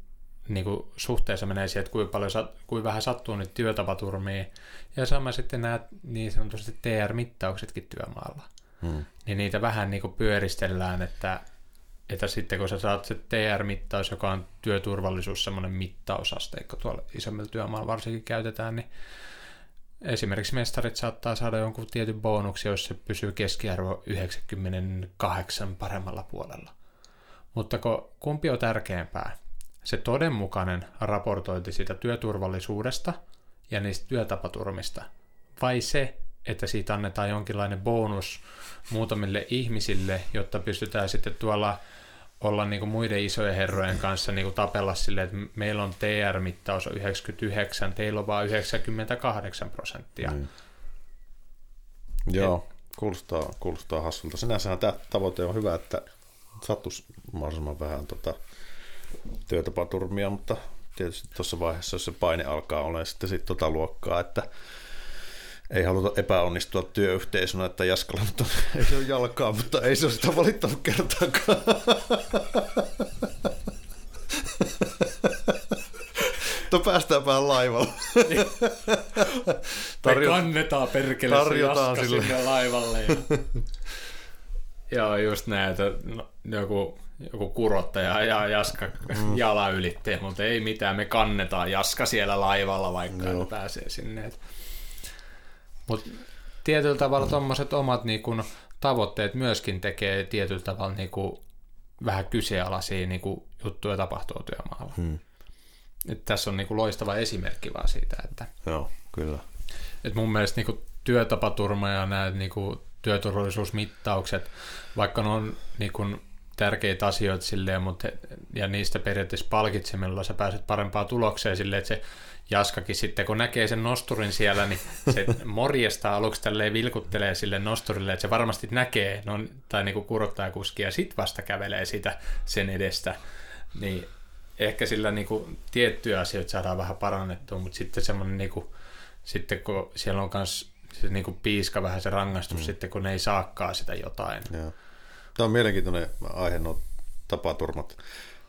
niin kuin suhteessa menee siihen, että kuinka, paljon, kuinka vähän sattuu nyt työtapaturmia, ja sama sitten nämä niin sanotusti TR-mittauksetkin työmaalla hmm. niin niitä vähän niin kuin pyöristellään, että, että sitten kun sä saat se TR-mittaus, joka on työturvallisuus, semmoinen mittausasteikko tuolla isommilla työmaalla varsinkin käytetään, niin esimerkiksi mestarit saattaa saada jonkun tietyn bonuksen, jos se pysyy keskiarvo 98 paremmalla puolella. Mutta kumpi on tärkeämpää? Se todenmukainen raportointi siitä työturvallisuudesta ja niistä työtapaturmista, vai se, että siitä annetaan jonkinlainen bonus muutamille ihmisille, jotta pystytään sitten tuolla olla niin kuin muiden isojen herrojen kanssa niin kuin tapella sille, että meillä on TR-mittaus 99, teillä on vain 98 prosenttia. Mm. Joo, kuulostaa, kuulostaa hassulta. Sinänsähän tämä tavoite on hyvä, että sattuisi mahdollisimman vähän tota, työtapaturmia, mutta tietysti tuossa vaiheessa, jos se paine alkaa olla sitten sit tota luokkaa, että ei haluta epäonnistua työyhteisönä, että Jaskalla nyt on, (laughs) ei se ole jalkaa, mutta ei se ole sitä valittanut kertaakaan. (laughs) Mutta päästäänpä laivalla. Tarjo... (laughs) Me kannetaan perkele tarjotaan sille. sinne laivalle. Ja... Joo, just näin, että no, joku, joku kurottaja ja Jaska mm. jala ylitti, mutta ei mitään, me kannetaan Jaska siellä laivalla, vaikka Joo. pääsee sinne. Mutta tietyllä tavalla tuommoiset omat niin kun, tavoitteet myöskin tekee tietyllä tavalla niin kun, vähän kyseenalaisia niin kun, juttuja tapahtuu työmaalla. Hmm. Et tässä on niin kun, loistava esimerkki vaan siitä, että Joo, kyllä. Et mun mielestä niin kun, työtapaturma ja nämä niin kun, työturvallisuusmittaukset, vaikka ne on niin kun, tärkeitä asioita silleen, mutta, ja niistä periaatteessa palkitsemilla sä pääset parempaan tulokseen silleen, että se Jaskakin sitten, kun näkee sen nosturin siellä, niin se (laughs) morjesta aluksi tälleen vilkuttelee sille nosturille, että se varmasti näkee, no, tai niin kuin kurottaa kuskia, ja sit vasta kävelee sitä sen edestä. Niin ehkä sillä niin kuin tiettyjä asioita saadaan vähän parannettua, mutta sitten semmoinen, niin kuin, sitten kun siellä on myös se niin kuin piiska vähän se rangaistus mm. sitten, kun ne ei saakkaa sitä jotain. Joo. Tämä on mielenkiintoinen aihe, no tapaturmat.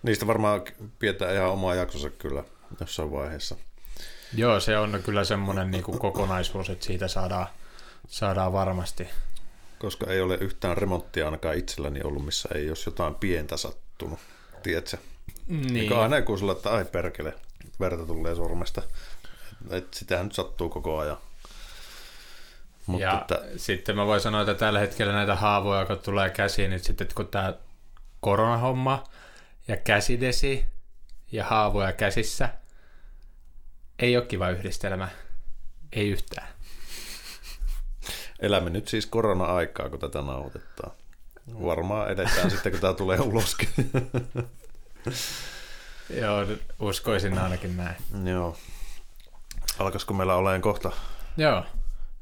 Niistä varmaan pidetään ihan omaa jaksonsa kyllä jossain vaiheessa. Joo, se on kyllä semmoinen niin kuin kokonaisuus, että siitä saadaan, saadaan varmasti. Koska ei ole yhtään remonttia ainakaan itselläni ollut, missä ei olisi jotain pientä sattunut, tiedätkö? Niin. niin aina kun sulla, että ai perkele, verta tulee sormesta. että sitähän nyt sattuu koko ajan. Mutta ja että... sitten mä voin sanoa, että tällä hetkellä näitä haavoja, kun tulee käsiin, niin sitten kun tämä koronahomma ja käsidesi ja haavoja käsissä – ei ole kiva yhdistelmä. Ei yhtään. Elämme nyt siis korona-aikaa, kun tätä nauhoitetaan. Varmaan edetään sitten, kun tämä tulee uloskin. (laughs) Joo, uskoisin ainakin näin. Joo. Alkaisiko meillä olemaan kohta Joo.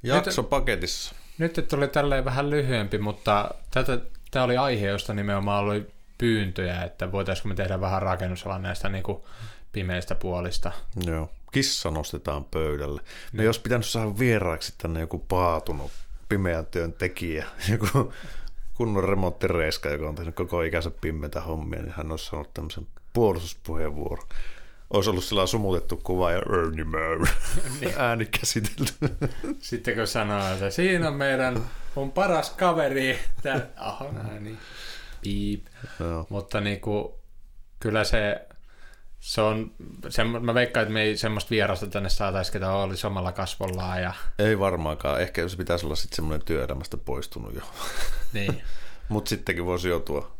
Jakso nyt, paketissa? Nyt tuli tälleen vähän lyhyempi, mutta tätä, tämä oli aihe, josta nimenomaan oli pyyntöjä, että voitaisiinko me tehdä vähän rakennusalan näistä niin kuin pimeistä puolista. Joo kissa nostetaan pöydälle. Me jos pitänyt saada vieraaksi tänne joku paatunut pimeän työn tekijä, (laughs) joku kunnon remonttireiska, joka on tehnyt koko ikänsä pimeitä hommia, niin hän olisi sanonut tämmöisen puolustuspuheenvuoron. Olisi ollut sillä sumutettu kuva ja (laughs) niin. ääni käsitelty. Sitten kun sanoo, että siinä on meidän mun paras kaveri, tämä ääni, piip. No. Mutta niin kuin, kyllä se se on, se, mä veikkaan, että me ei semmoista vierasta tänne saataisi, ketä olisi omalla kasvollaan. Ja... Ei varmaankaan. Ehkä se pitäisi olla sitten semmoinen työelämästä poistunut jo. Niin. (laughs) Mutta sittenkin voisi joutua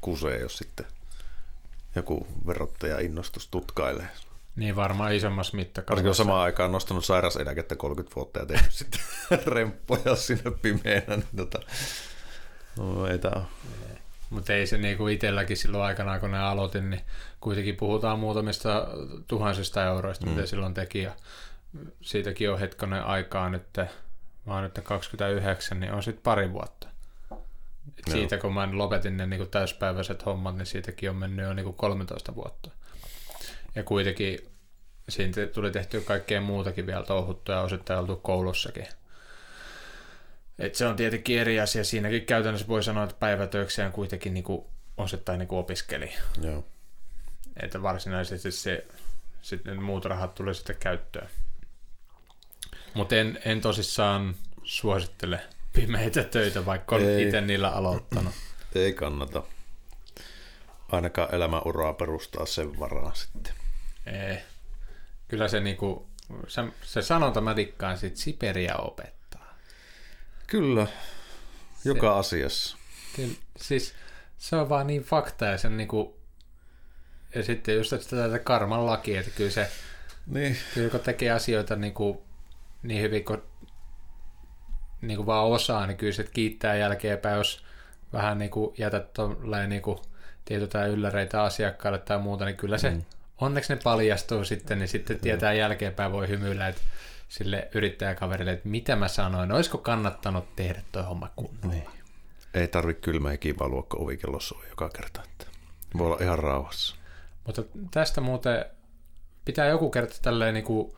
kuseen, jos sitten joku verottaja innostus tutkailee. Niin varmaan isommassa mittakaavassa. On samaan aikaan nostanut sairaseläkettä 30 vuotta ja tehnyt sitten (laughs) remppoja sinne pimeänä. Niin tota, no, ei mutta ei se niinku itselläkin silloin aikanaan, kun ne aloitin, niin kuitenkin puhutaan muutamista tuhansista euroista, mm. mitä silloin teki. Ja siitäkin on hetkonen aikaa nyt, mä oon nyt 29, niin on sitten pari vuotta. Et siitä kun mä lopetin ne niinku täyspäiväiset hommat, niin siitäkin on mennyt jo niinku 13 vuotta. Ja kuitenkin siitä tuli tehty kaikkea muutakin vielä touhuttua ja osittain oltu koulussakin. Et se on tietenkin eri asia. Siinäkin käytännössä voi sanoa, että päivätöikseen kuitenkin niin kuin osittain niin kuin opiskeli. Joo. Että varsinaisesti se, sitten muut rahat tulee sitten käyttöön. Mutta en, en tosissaan suosittele pimeitä töitä, vaikka on itse niillä aloittanut. Ei kannata. Ainakaan elämäuraa perustaa sen varaan sitten. Ei. Kyllä se, niinku, se, se sanonta mä dikkaan sit Siperia opet. Kyllä, joka se, asiassa. Kyllä, siis se on vaan niin fakta ja sen niinku, ja sitten just tätä karman laki, että kyllä se, niin. kyllä kun tekee asioita niinku, niin hyvin kuin niinku vaan osaa, niin kyllä se kiittää jälkeenpäin, jos vähän niinku jätät tolleen niinku tietytä ylläreitä asiakkaalle tai muuta, niin kyllä se, mm. onneksi ne paljastuu sitten, niin sitten tietää jälkeenpäin voi hymyillä, että sille yrittäjäkaverille, että mitä mä sanoin, olisiko kannattanut tehdä tuo homma kunnolla. Niin. Ei tarvi kylmä ja valua, kun ovikello soi joka kerta. Että voi olla ihan rauhassa. Mutta tästä muuten pitää joku kerta tälleen niin kuin,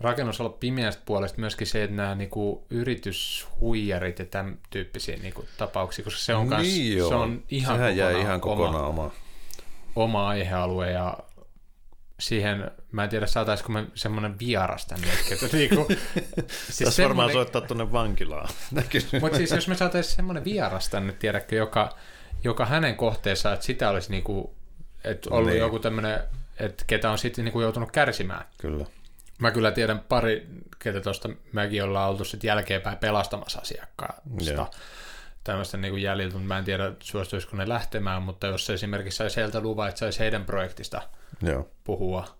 rakennusalan pimeästä puolesta myöskin se, että nämä niinku yrityshuijarit ja tämän tyyppisiä niinku tapauksia, koska se on, kans, niin joo. se on ihan Sehän kokonaan, jäi ihan kokonaan oma, oma. oma aihealue ja siihen, mä en tiedä saataisiko me semmoinen vieras tänne. Että niinku, (laughs) siis Tässä varmaan soittaa tuonne vankilaan. (laughs) Mutta siis jos me saataisiin semmoinen vieras tänne, tiedätkö, joka, joka hänen kohteessa, että sitä olisi niinku, että ollut niin. joku tämmöinen, että ketä on sitten niinku joutunut kärsimään. Kyllä. Mä kyllä tiedän pari, ketä tuosta mekin ollaan oltu sitten jälkeenpäin pelastamassa asiakkaasta. Yeah. Tämmöistä niin kuin jäljiltä, mutta mä en tiedä, suostuisiko ne lähtemään, mutta jos se esimerkiksi saisi heiltä luvan, että saisi heidän projektista yeah. puhua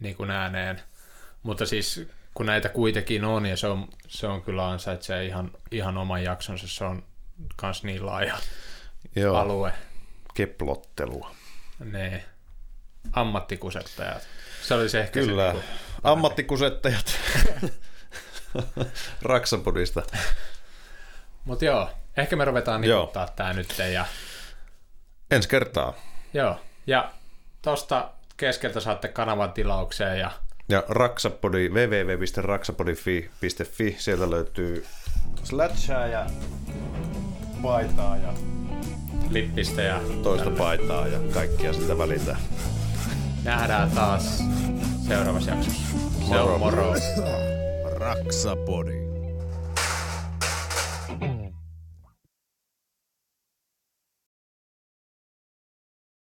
niin kuin ääneen. Mutta siis kun näitä kuitenkin on, ja se on, se on kyllä ansaitsee ihan, ihan oman jaksonsa, se on kans niin laaja Joo. alue. Keplottelua. Ne ammattikusettajat. Se olisi ehkä Kyllä. se niin ammattikusettajat (laughs) Raksapodista. Mutta joo, ehkä me ruvetaan niputtaa tää nyt ja... Ensi kertaa. Joo, ja tosta keskeltä saatte kanavan tilaukseen ja... Ja Raksapodi, www.raksapodi.fi, sieltä löytyy slatchaa ja paitaa ja lippistä ja toista tälle. paitaa ja kaikkia sitä välitä. Nähdään taas seuraavassa jaksossa. Se on moro. Raksapodi.